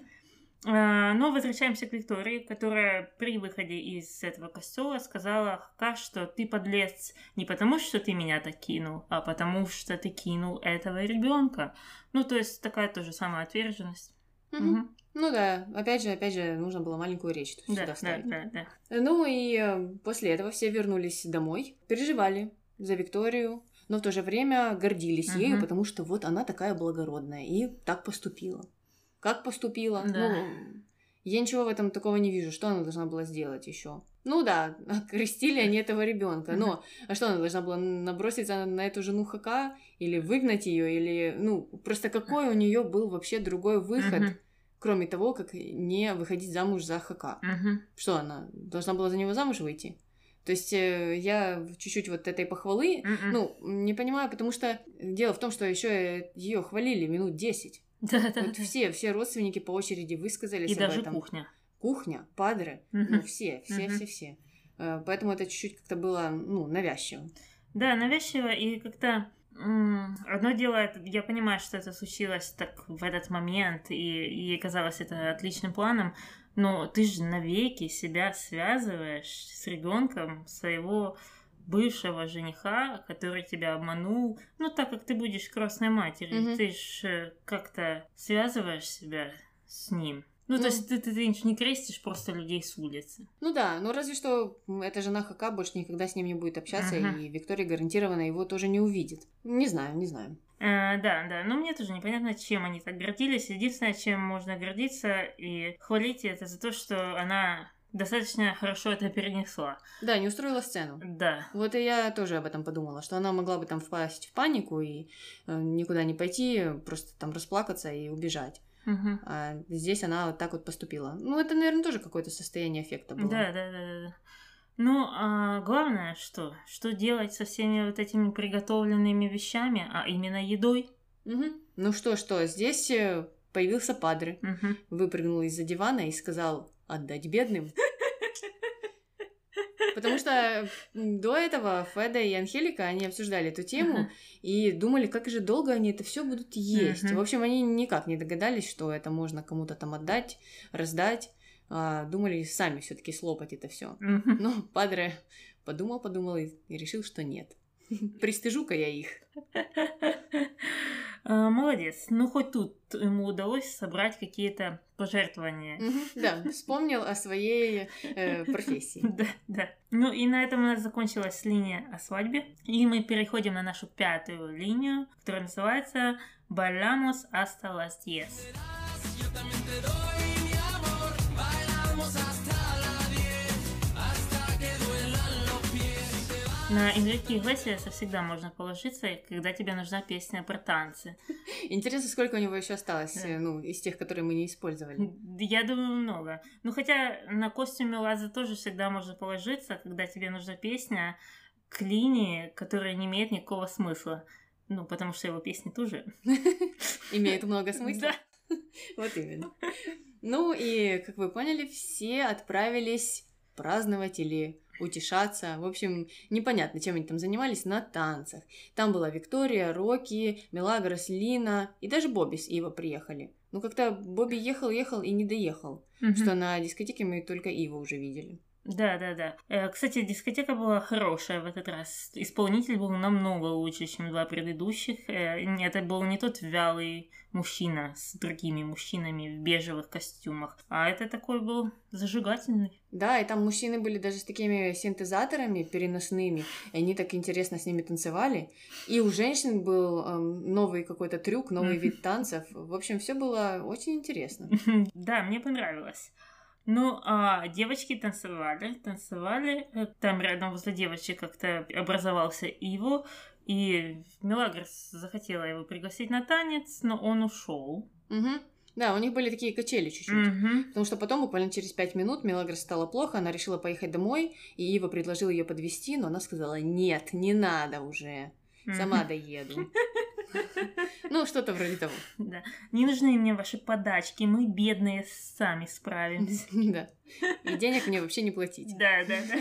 А, Но возвращаемся к Виктории, которая при выходе из этого костела сказала Хака, что ты подлец не потому, что ты меня так кинул, а потому, что ты кинул этого ребенка. Ну, то есть такая тоже самая отверженность. Мгм. Мгм. Ну да, опять же, опять же, нужно было маленькую речь тут Да, сюда да, вставить. да, да. Ну и э, после этого все вернулись домой, переживали за Викторию, но в то же время гордились ею, Мгм. потому что вот она такая благородная и так поступила. Как поступила? Да. Ну, я ничего в этом такого не вижу. Что она должна была сделать еще? Ну да, [laughs] крестили они этого ребенка. Но а что она должна была наброситься на эту жену Хака или выгнать ее, или ну просто какой у нее был вообще другой выход, Мгм. кроме того, как не выходить замуж за Хака? Мгм. Что она должна была за него замуж выйти? То есть э, я чуть-чуть вот этой похвалы, Мгм. ну, не понимаю, потому что дело в том, что еще ее хвалили минут 10. Да, да, Вот да. все, все родственники по очереди высказались И об даже этом. кухня. Кухня, падры, Мгм. ну, все, все, Мгм. все, все. Э, Поэтому это чуть-чуть как-то было, ну, навязчиво. Да, навязчиво, и как-то одно дело, я понимаю, что это случилось так в этот момент, и ей казалось это отличным планом, но ты же навеки себя связываешь с ребенком своего бывшего жениха, который тебя обманул, ну так как ты будешь крестной матерью, Мгм. ты же как-то связываешь себя с ним. Ну, то Ну. есть ты, ты, ты не крестишь просто людей с улицы. Ну да, но разве что эта жена Хака больше никогда с ним не будет общаться, Мгм. и Виктория гарантированно его тоже не увидит. Не знаю, не знаю. Э, да, да, но мне тоже непонятно, чем они так гордились. Единственное, чем можно гордиться и хвалить, это за то, что она достаточно хорошо это перенесла. Да, не устроила сцену. Да. Вот и я тоже об этом подумала, что она могла бы там впасть в панику и э, никуда не пойти, просто там расплакаться и убежать. Мгм. А здесь она вот так вот поступила. Ну, это, наверное, тоже какое-то состояние эффекта было. Да, да, да, да. Ну, а главное, что? Что делать со всеми вот этими приготовленными вещами, а именно едой? Мгм. Ну что, что, здесь э, появился Падре, Мгм. выпрыгнул из-за дивана и сказал «отдать бедным». Потому что до этого Феда и Анхелика, они обсуждали эту тему Мгм. и думали, как же долго они это все будут есть. Мгм. В общем, они никак не догадались, что это можно кому-то там отдать, раздать. А, думали сами все-таки слопать это все. Мгм. Но Падре подумал, подумал и, и решил, что нет. [laughs] Пристыжу-ка я их. [laughs] А, Молодец. Ну, хоть тут ему удалось собрать какие-то пожертвования. Да, [laughs] вспомнил о своей э, [laughs] профессии. Да, да. Ну и на этом у нас закончилась линия о свадьбе. И мы переходим на нашу пятую линию, которая называется «Bailamos hasta las 10». На Энрике Иглесиаса всегда можно положиться, когда тебе нужна песня про танцы. Интересно, сколько у него еще осталось, Да. ну, из тех, которые мы не использовали. Я думаю, много. Ну, хотя на костюме Лаза тоже всегда можно положиться, когда тебе нужна песня к линии, которая не имеет никакого смысла. Ну, потому что его песни тоже. [laughs] Имеет много [laughs] смысла. [laughs] Вот именно. Ну и, как вы поняли, все отправились праздновать или утешаться. В общем, непонятно, чем они там занимались на танцах. Там была Виктория, Рокки, Мелагрос, Лина и даже Бобби с Ива приехали. Ну, как-то Бобби ехал, ехал и не доехал. Мгм. Что на дискотеке мы только Ива уже видели. Да, да, да. Кстати, дискотека была хорошая в этот раз. Исполнитель был намного лучше, чем два предыдущих. Э, Это был не тот вялый мужчина с другими мужчинами в бежевых костюмах, а это такой был зажигательный. Да, и там мужчины были даже с такими синтезаторами переносными, и они так интересно с ними танцевали. И у женщин был эм, новый какой-то трюк, новый вид танцев. В общем, все было очень интересно. [laughs] Да, мне понравилось. Ну, а девочки танцевали, танцевали. Э, Там рядом возле девочек как-то образовался Иво, и Мелагрос захотела его пригласить на танец, но он ушел. Мгм. Да, у них были такие качели чуть-чуть. Мгм. Потому что потом, буквально через пять минут, Мелагрос стало плохо, она решила поехать домой, и Ива предложил ее подвести, но она сказала, нет, не надо уже, сама доеду. [laughs] [laughs] Ну, что-то вроде того. Да. Не нужны мне ваши подачки, мы бедные сами справимся. [laughs] Да. И денег мне вообще не платить. Да, да, да.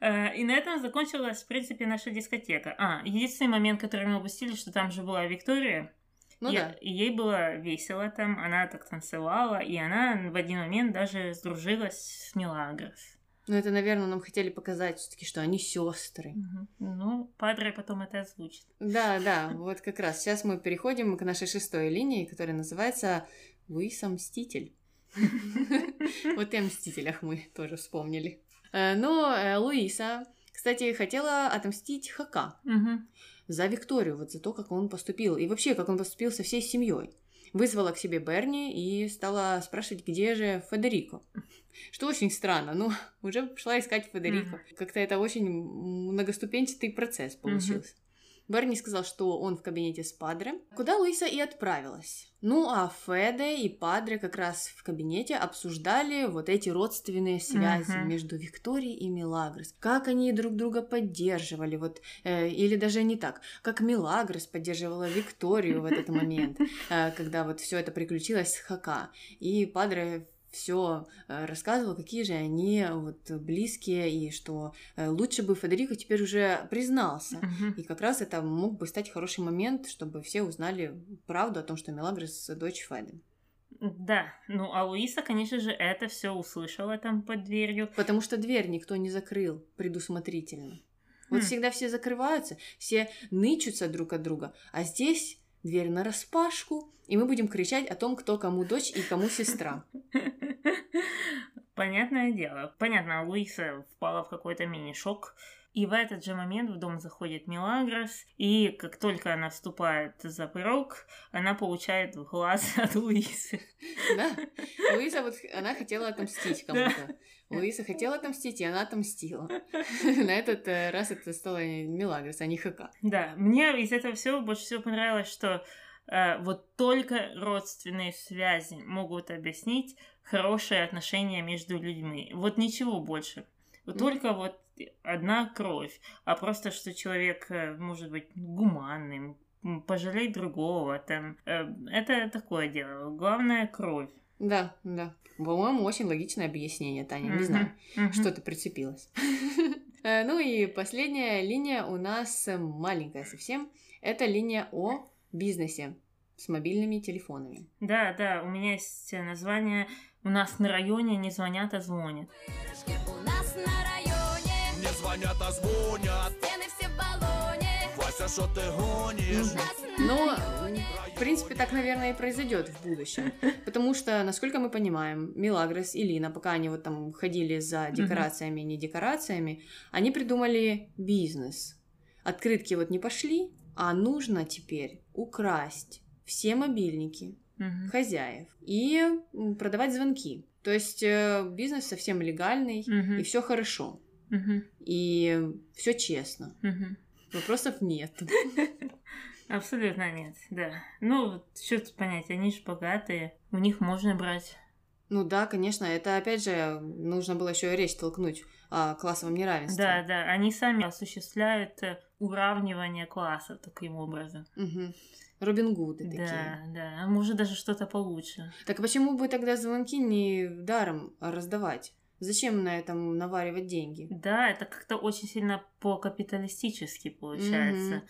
Э, И на этом закончилась, в принципе, наша дискотека. А, единственный момент, который мы упустили, что там же была Виктория. Ну и, да. и ей было весело там, она так танцевала, и она в один момент даже сдружилась с Милагрос. Но это, наверное, нам хотели показать все-таки, что они сестры. Мгм. Ну, Падре потом это озвучит. Да, [laughs] да, вот как раз. Сейчас мы переходим к нашей шестой линии, которая называется Луиса Мститель. [laughs] Вот и о Мстителях мы тоже вспомнили. Э, Но э, Луиса, кстати, хотела отомстить Хака за Викторию, вот за то, как он поступил. И вообще, как он поступил со всей семьей. Вызвала к себе Берни и стала спрашивать, где же Федерико. [laughs] Что очень странно, ну, [laughs] уже пошла искать Федерико. Как-то это очень многоступенчатый процесс получился. Берни сказал, что он в кабинете с Падре, куда Луиса и отправилась. Ну, а Феде и Падре как раз в кабинете обсуждали вот эти родственные связи Мгм. между Викторией и Милагрос. Как они друг друга поддерживали, вот, э, или даже не так, как Милагрос поддерживала Викторию в этот момент, [laughs] э, когда вот все это приключилось с Хака. И Падре все рассказывал, какие же они вот близкие, и что э, лучше бы Федерико теперь уже признался. Мгм. И как раз это мог бы стать хороший момент, чтобы все узнали правду о том, что Мелагрос дочь Феды. Да, ну а Луиса, конечно же, это все услышала там под дверью. Потому что дверь никто не закрыл предусмотрительно. Вот Хм. всегда все закрываются, все нычутся друг от друга, а здесь дверь на распашку, и мы будем кричать о том, кто кому дочь и кому сестра. [laughs] Понятное дело. Понятно, Луиса впала в какой-то мини-шок. И в этот же момент в дом заходит Милагрос, и как только она вступает за порог, она получает в глаз [laughs] от Луисы. Да? Луиза вот, она хотела отомстить кому-то. Луиза хотела отомстить, и она отомстила. [laughs] На этот э, раз это стало Мелагрос, а не Хака. Да, мне из этого всего больше всего понравилось, что э, вот только родственные связи могут объяснить хорошие отношения между людьми. Вот ничего больше. Вот. Только вот одна кровь, а просто что человек э, может быть гуманным, пожалеть другого, там, э, это такое дело. Главное кровь. Да, да. По-моему, очень логичное объяснение, Таня. Не знаю, что ты прицепилась. [laughs] Э, Ну и последняя линия у нас маленькая совсем. Это линия о бизнесе с мобильными телефонами. Да, да, у меня есть название «У нас на районе не звонят, а звонят». У нас на районе Не звонят, а звонят стены все в баллоне. Вася, что ты гонишь? Но, в принципе, так, наверное, и произойдет в будущем. [laughs] Потому что, насколько мы понимаем, Милагрос и Лина, пока они вот там ходили за декорациями и не декорациями, они придумали бизнес. Открытки вот не пошли, а нужно теперь украсть все мобильники Мгм. хозяев и продавать звонки. То есть э, бизнес совсем легальный, Мгм. и все хорошо, Мгм. и все честно. Мгм. Вопросов нет. [laughs] Абсолютно нет, да. Ну, что тут понять, они же богатые, у них можно брать. Ну да, конечно, это опять же нужно было еще речь толкнуть о классовом неравенстве. Да, да, они сами осуществляют э, уравнивание классов таким образом. Мгм. Робин Гуды Да, такие. да, а может даже что-то получше. Так почему бы тогда звонки не даром раздавать? Зачем на этом наваривать деньги? Да, это как-то очень сильно по-капиталистически получается.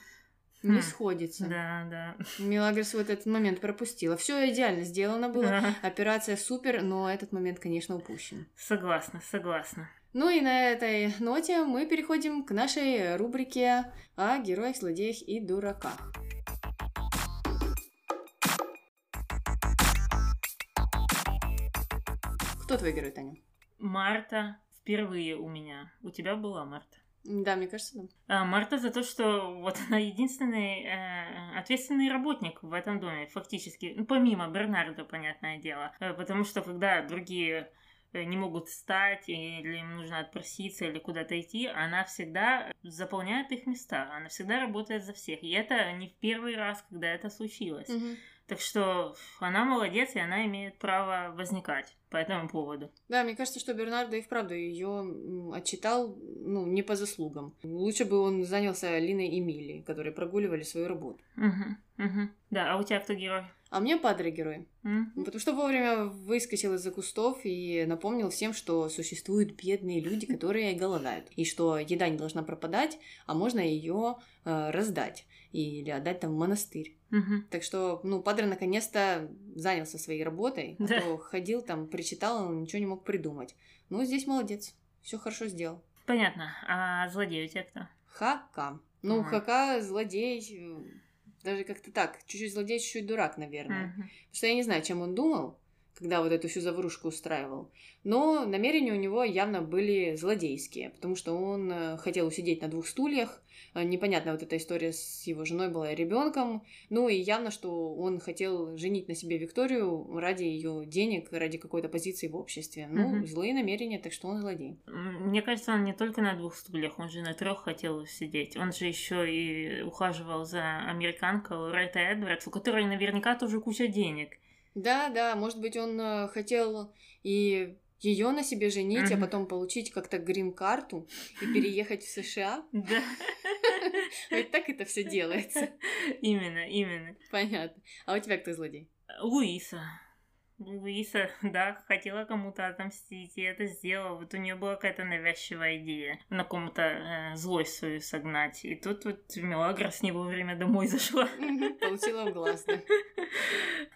Не Хм. сходится. Да, да. Мелагрос вот этот момент пропустила. Все идеально сделано было. Да. Операция супер, но этот момент, конечно, упущен. Согласна, согласна. Ну и на этой ноте мы переходим к нашей рубрике о героях, злодеях и дураках. Кто твой герой, Таня? Марта впервые у меня. У тебя была Марта. Да, мне кажется, да. А, Марта за то, что вот [laughs] она единственный э, ответственный работник в этом доме, фактически. Ну, помимо Бернарда, понятное дело. Э, потому что когда другие э, не могут встать, или им нужно отпроситься, или куда-то идти, она всегда заполняет их места. Она всегда работает за всех. И это не в первый раз, когда это случилось. Так что она молодец, и она имеет право возникать по этому поводу. Да, мне кажется, что Бернардо и вправду ее отчитал, ну, не по заслугам. Лучше бы он занялся Линой и Милли, которые прогуливали свою работу. Угу, угу. Да, а у тебя кто герой? А мне Падре герой. М? Потому что вовремя выскочил из-за кустов и напомнил всем, что существуют бедные люди, [laughs] которые голодают. И что еда не должна пропадать, а можно ее раздать или отдать там в монастырь. Мгм. Так что, ну, Падре наконец-то занялся своей работой, а Да. то ходил там, причитал, он ничего не мог придумать. Ну, здесь молодец, все хорошо сделал. Понятно. А злодей у тебя кто? Хака. Ну, Ага. Хака злодей, э, даже как-то так, чуть-чуть злодей, чуть-чуть дурак, наверное. Мгм. Потому что я не знаю, чем он думал, когда вот эту всю заварушку устраивал. Но намерения у него явно были злодейские, потому что он э, хотел усидеть на двух стульях. Э, Непонятно вот эта история с его женой была и ребенком. Ну и явно, что он хотел женить на себе Викторию ради ее денег, ради какой-то позиции в обществе. Ну, Мгм. злые намерения, так что он злодей. Мне кажется, он не только на двух стульях, он же на трех хотел сидеть. Он же еще и ухаживал за американкой Лореттой Эдвардс, у которой наверняка тоже куча денег. Да, да, может быть, он э, хотел и ее на себе женить, а Мгм. потом получить как-то грин-карту и переехать в США. [laughs] Да. [laughs] Ведь так это все делается. Именно, именно. Понятно. А у тебя кто злодей? Луиса. Луиса, [laughs] да, хотела кому-то отомстить, и это сделала. Вот у нее была какая-то навязчивая идея на ком-то э, злость свою согнать. И тут вот Мелагрос не вовремя домой [laughs] зашла. Получила в глаз, да. [laughs]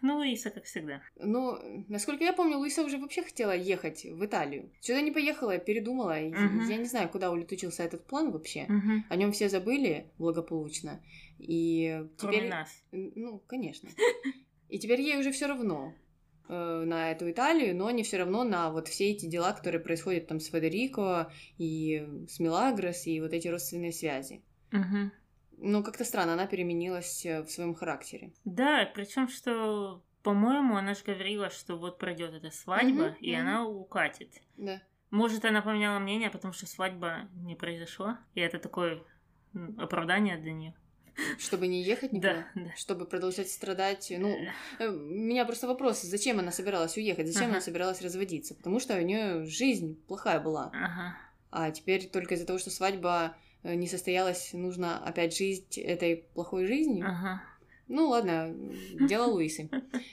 Ну, Луиса, как всегда. Ну, насколько я помню, Луиса уже вообще хотела ехать в Италию. Что-то не поехала, передумала. Мгм. Я не знаю, куда улетучился этот план вообще. Мгм. О нем все забыли благополучно. И Кроме теперь... нас. Ну, конечно. И теперь ей уже все равно на эту Италию, но не все равно на вот все эти дела, которые происходят там с Федерико и с Милагрос и вот эти родственные связи. Мгм. Ну, как-то странно, она переменилась э, в своем характере. Да, причем что, по-моему, она же говорила, что вот пройдет эта свадьба, Мгм, и мгм. она укатит. Да. Может, она поменяла мнение, потому что свадьба не произошла, и это такое оправдание для нее. Чтобы не ехать никуда. Да, да. Чтобы продолжать страдать. Ну, э, у меня просто вопрос, зачем она собиралась уехать, зачем Ага. она собиралась разводиться? Потому что у нее жизнь плохая была. Ага. А теперь только из-за того, что свадьба э, не состоялась, нужно опять жить этой плохой жизнью. Ага. Ну ладно, дело Луисы.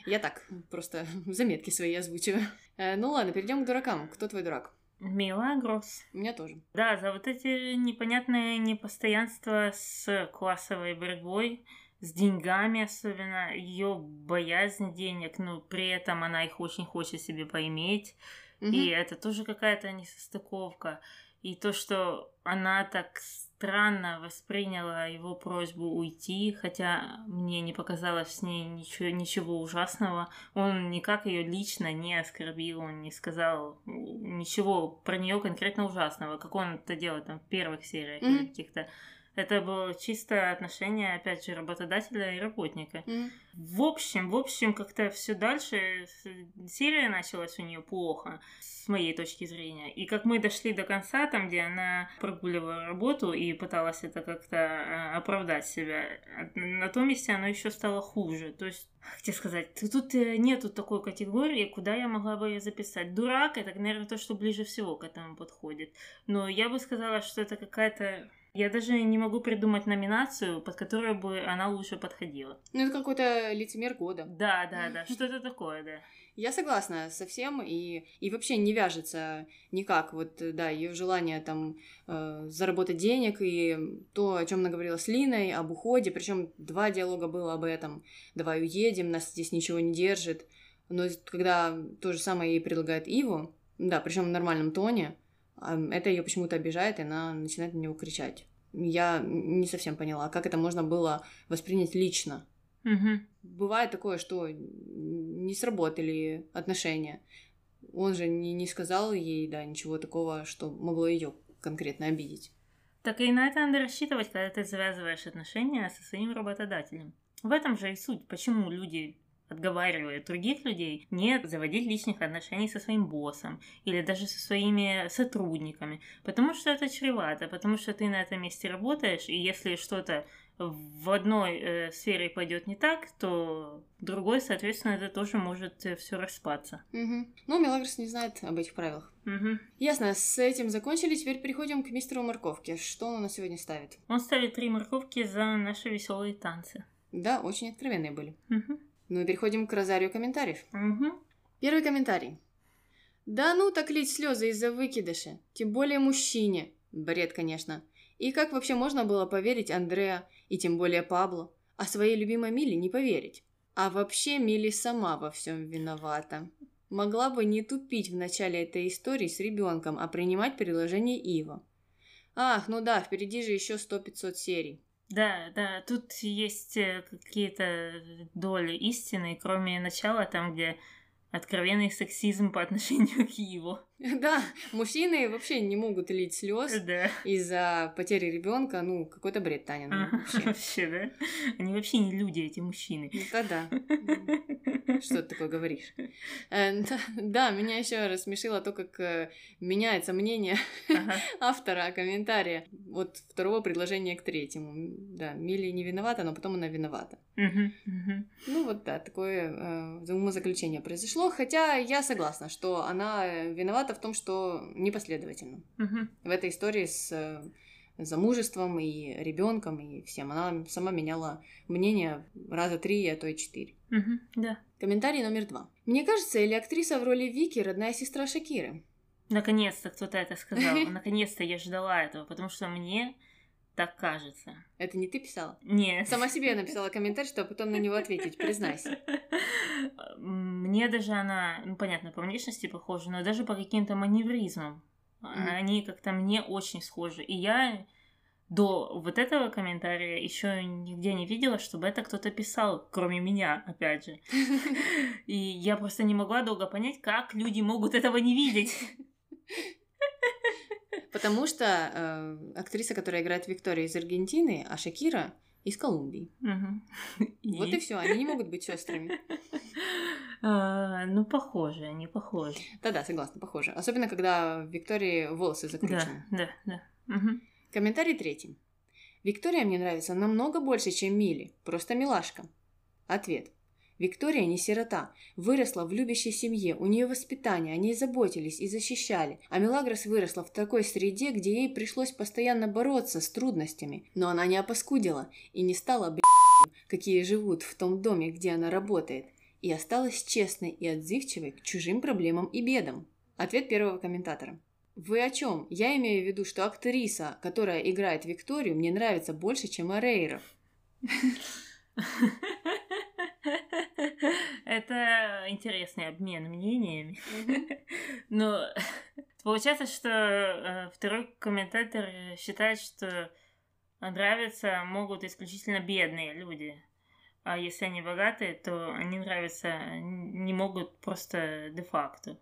Я так, просто заметки свои озвучиваю. Э, Ну ладно, перейдем к дуракам. Кто твой дурак? Милагрос. Меня тоже. Да, за вот эти непонятные непостоянства с классовой борьбой, с деньгами особенно, ее боязнь денег, но при этом она их очень хочет себе поиметь. Мгм. И это тоже какая-то несостыковка. И то, что она так странно восприняла его просьбу уйти, хотя мне не показалось с ней ничего, ничего ужасного. Он никак ее лично не оскорбил, он не сказал ничего про нее конкретно ужасного, как он это делает там в первых сериях или Мгм. каких-то. Это было чисто отношение, опять же, работодателя и работника. Мгм. В общем, в общем, как-то все дальше серия началась у нее плохо, с моей точки зрения. И как мы дошли до конца, там, где она прогуливала работу и пыталась это как-то э, оправдать себя, а на том месте оно еще стало хуже. То есть, тебе сказать, тут э, нету такой категории, куда я могла бы ее записать. Дурак это, наверное, то, что ближе всего к этому подходит. Но я бы сказала, что это какая-то я даже не могу придумать номинацию, под которую бы она лучше подходила. Ну, это какой-то лицемер года. Да, да, да, что-то такое, да. Я согласна со всем, и, и вообще не вяжется никак. Вот, да, ее желание там э, заработать денег и то, о чем она говорила с Линой, об уходе. Причем два диалога было об этом. Давай уедем, нас здесь ничего не держит. Но когда то же самое ей предлагает Иву, да, причем в нормальном тоне, это ее почему-то обижает, и она начинает на него кричать. Я не совсем поняла, как это можно было воспринять лично Мгм. бывает такое, что не сработали отношения. Он же не, не сказал ей, да, ничего такого, что могло ее конкретно обидеть. Так и на это надо рассчитывать, когда ты завязываешь отношения со своим работодателем. В этом же и суть, почему люди отговаривают других людей не заводить личных отношений со своим боссом или даже со своими сотрудниками, потому что это чревато, потому что ты на этом месте работаешь, и если что-то в одной э, сфере пойдет не так, то другой, соответственно, это тоже может все распаться. Мгм. Ну, Мелагрос не знает об этих правилах. Мгм. Ясно, с этим закончили, теперь переходим к мистеру Морковке. Что он у нас сегодня ставит? Он ставит три морковки за наши веселые танцы. Да, очень откровенные были. Мгм. Ну и переходим к розарию комментариев. Мгм. Первый комментарий. Да ну так лить слезы из-за выкидыша. Тем более мужчине. Бред, конечно. И как вообще можно было поверить Андреа, и тем более Пабло, а своей любимой Миле не поверить? А вообще Милли сама во всем виновата. Могла бы не тупить в начале этой истории с ребенком, а принимать предложение Ива. Ах, ну да, впереди же еще 100-500 серий. Да, да, тут есть э, какие-то доли истины, кроме начала, там, где откровенный сексизм по отношению к Иву. [laughs] Да, мужчины вообще не могут лить слез Да. из-за потери ребенка. Ну, какой-то бред, Таня. ну, вообще. Вообще, да? Они вообще не люди, эти мужчины. Ну, да-да. [laughs] Что ты такое говоришь? Э, да, Да, меня еще рассмешило то, как э, меняется мнение Ага. [laughs] автора комментария от второго предложения к третьему. Да, Милли не виновата, но потом она виновата. Мгм, мгм. Ну вот да, такое э, умозаключение произошло, хотя я согласна, что она э, виновата в том, что непоследовательно. Мгм. В этой истории с э, замужеством и ребенком и всем. Она сама меняла мнение раза три, а то и четыре. Мгм, Да. Комментарий номер два. Мне кажется, или актриса в роли Вики родная сестра Шакиры? Наконец-то кто-то это сказал. [laughs] Наконец-то я ждала этого, потому что мне так кажется. Это не ты писала? Нет. Сама себе написала комментарий, чтобы потом на него ответить, признайся. [laughs] Мне даже она, ну понятно, по внешности похожа, но даже по каким-то маневризмам. Мгм. Они как-то мне очень схожи. И я до вот этого комментария еще нигде не видела, чтобы это кто-то писал, кроме меня, опять же. [laughs] И я просто не могла долго понять, как люди могут этого не видеть. [laughs] Потому что э, актриса, которая играет Виктория из Аргентины, а Шакира из Колумбии. Мгм. [laughs] Вот и все, они не могут быть сестрами. [laughs] А, Ну, похожи, они похожи. Да-да, согласна, похоже. Особенно, когда в Виктории волосы Да, закручены. да, да. Мгм. Комментарий третий. Виктория мне нравится намного больше, чем Мили. Просто милашка. Ответ. Виктория не сирота. Выросла в любящей семье, у нее воспитание, о ней заботились и защищали. А Мелагрос выросла в такой среде, где ей пришлось постоянно бороться с трудностями. Но она не опаскудила и не стала б***ь, какие живут в том доме, где она работает. И осталась честной и отзывчивой к чужим проблемам и бедам. Ответ первого комментатора. Вы о чем? Я имею в виду, что актриса, которая играет Викторию, мне нравится больше, чем Арейра. [laughs] [laughs] Это интересный обмен мнениями. [laughs] Но [laughs] получается, что э, второй комментатор считает, что нравятся могут исключительно бедные люди. А если они богатые, то они нравятся не могут просто де-факто.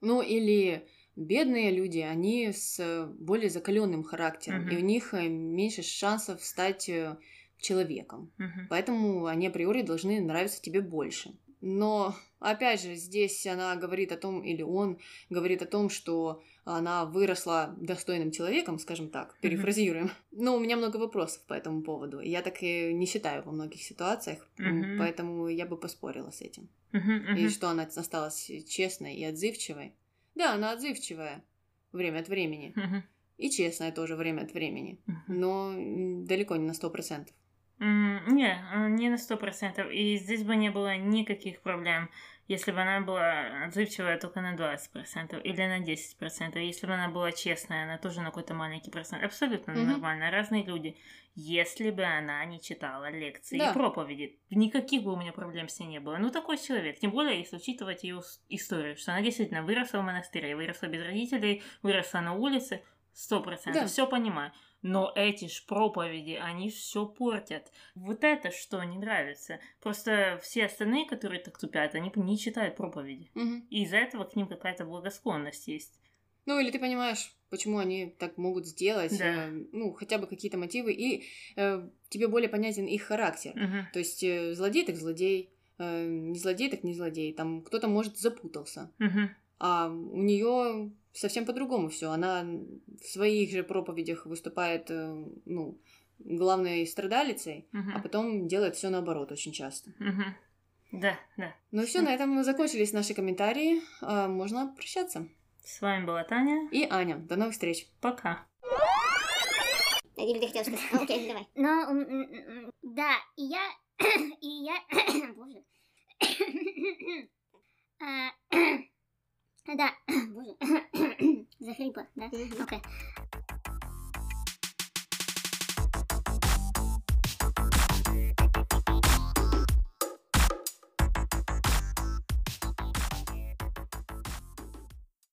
Ну, или бедные люди, они с более закаленным характером, Мгм. и у них э, меньше шансов стать э, человеком. Мгм. Поэтому они априори должны нравиться тебе больше. Но, опять же, здесь она говорит о том, или он говорит о том, что она выросла достойным человеком, скажем так, перефразируем. Но у меня много вопросов по этому поводу. Я так и не считаю во многих ситуациях, Мгм. поэтому я бы поспорила с этим. Мгм, И мгм. что она осталась честной и отзывчивой. Да, она отзывчивая время от времени. Мгм, И честная тоже время от времени. мгм. Но далеко не на сто процентов. Не, э, не на сто процентов. И здесь бы не было никаких проблем, если бы она была отзывчивая только на 20% или на 10%. Если бы она была честная, она тоже на какой-то маленький процент. Абсолютно Мгм. нормально. Разные люди. Если бы она не читала лекции Да. и проповеди, никаких бы у меня проблем с ней не было. Ну, такой человек. Тем более, если учитывать ее историю, что она действительно выросла в монастыре, выросла без родителей, выросла на улице, сто процентов. Да. Все понимаю. Но эти ж проповеди, они все портят. Вот это что не нравится. Просто все остальные, которые так тупят, они не читают проповеди. Мгм. И из-за этого к ним какая-то благосклонность есть. Ну, или ты понимаешь, почему они так могут сделать, Да. э, ну, хотя бы какие-то мотивы, и э, тебе более понятен их характер. Мгм. То есть э, злодей так злодей, э, не злодей так не злодей. Там кто-то, может, запутался. Мгм. А у нее совсем по-другому все. Она в своих же проповедях выступает, э, ну, главной страдалицей, Мгм. а потом делает все наоборот очень часто. Мгм. Да, да. Ну все, на этом закончились наши комментарии. А, Можно прощаться. С вами была Таня. И Аня. До новых встреч. Пока. Или ты хотел сказать? Окей, [laughs] давай. Но, м, да, и я, [coughs] и я, [coughs] боже. [coughs] Да, [coughs] боже. [coughs] Захрипла, да? Окей.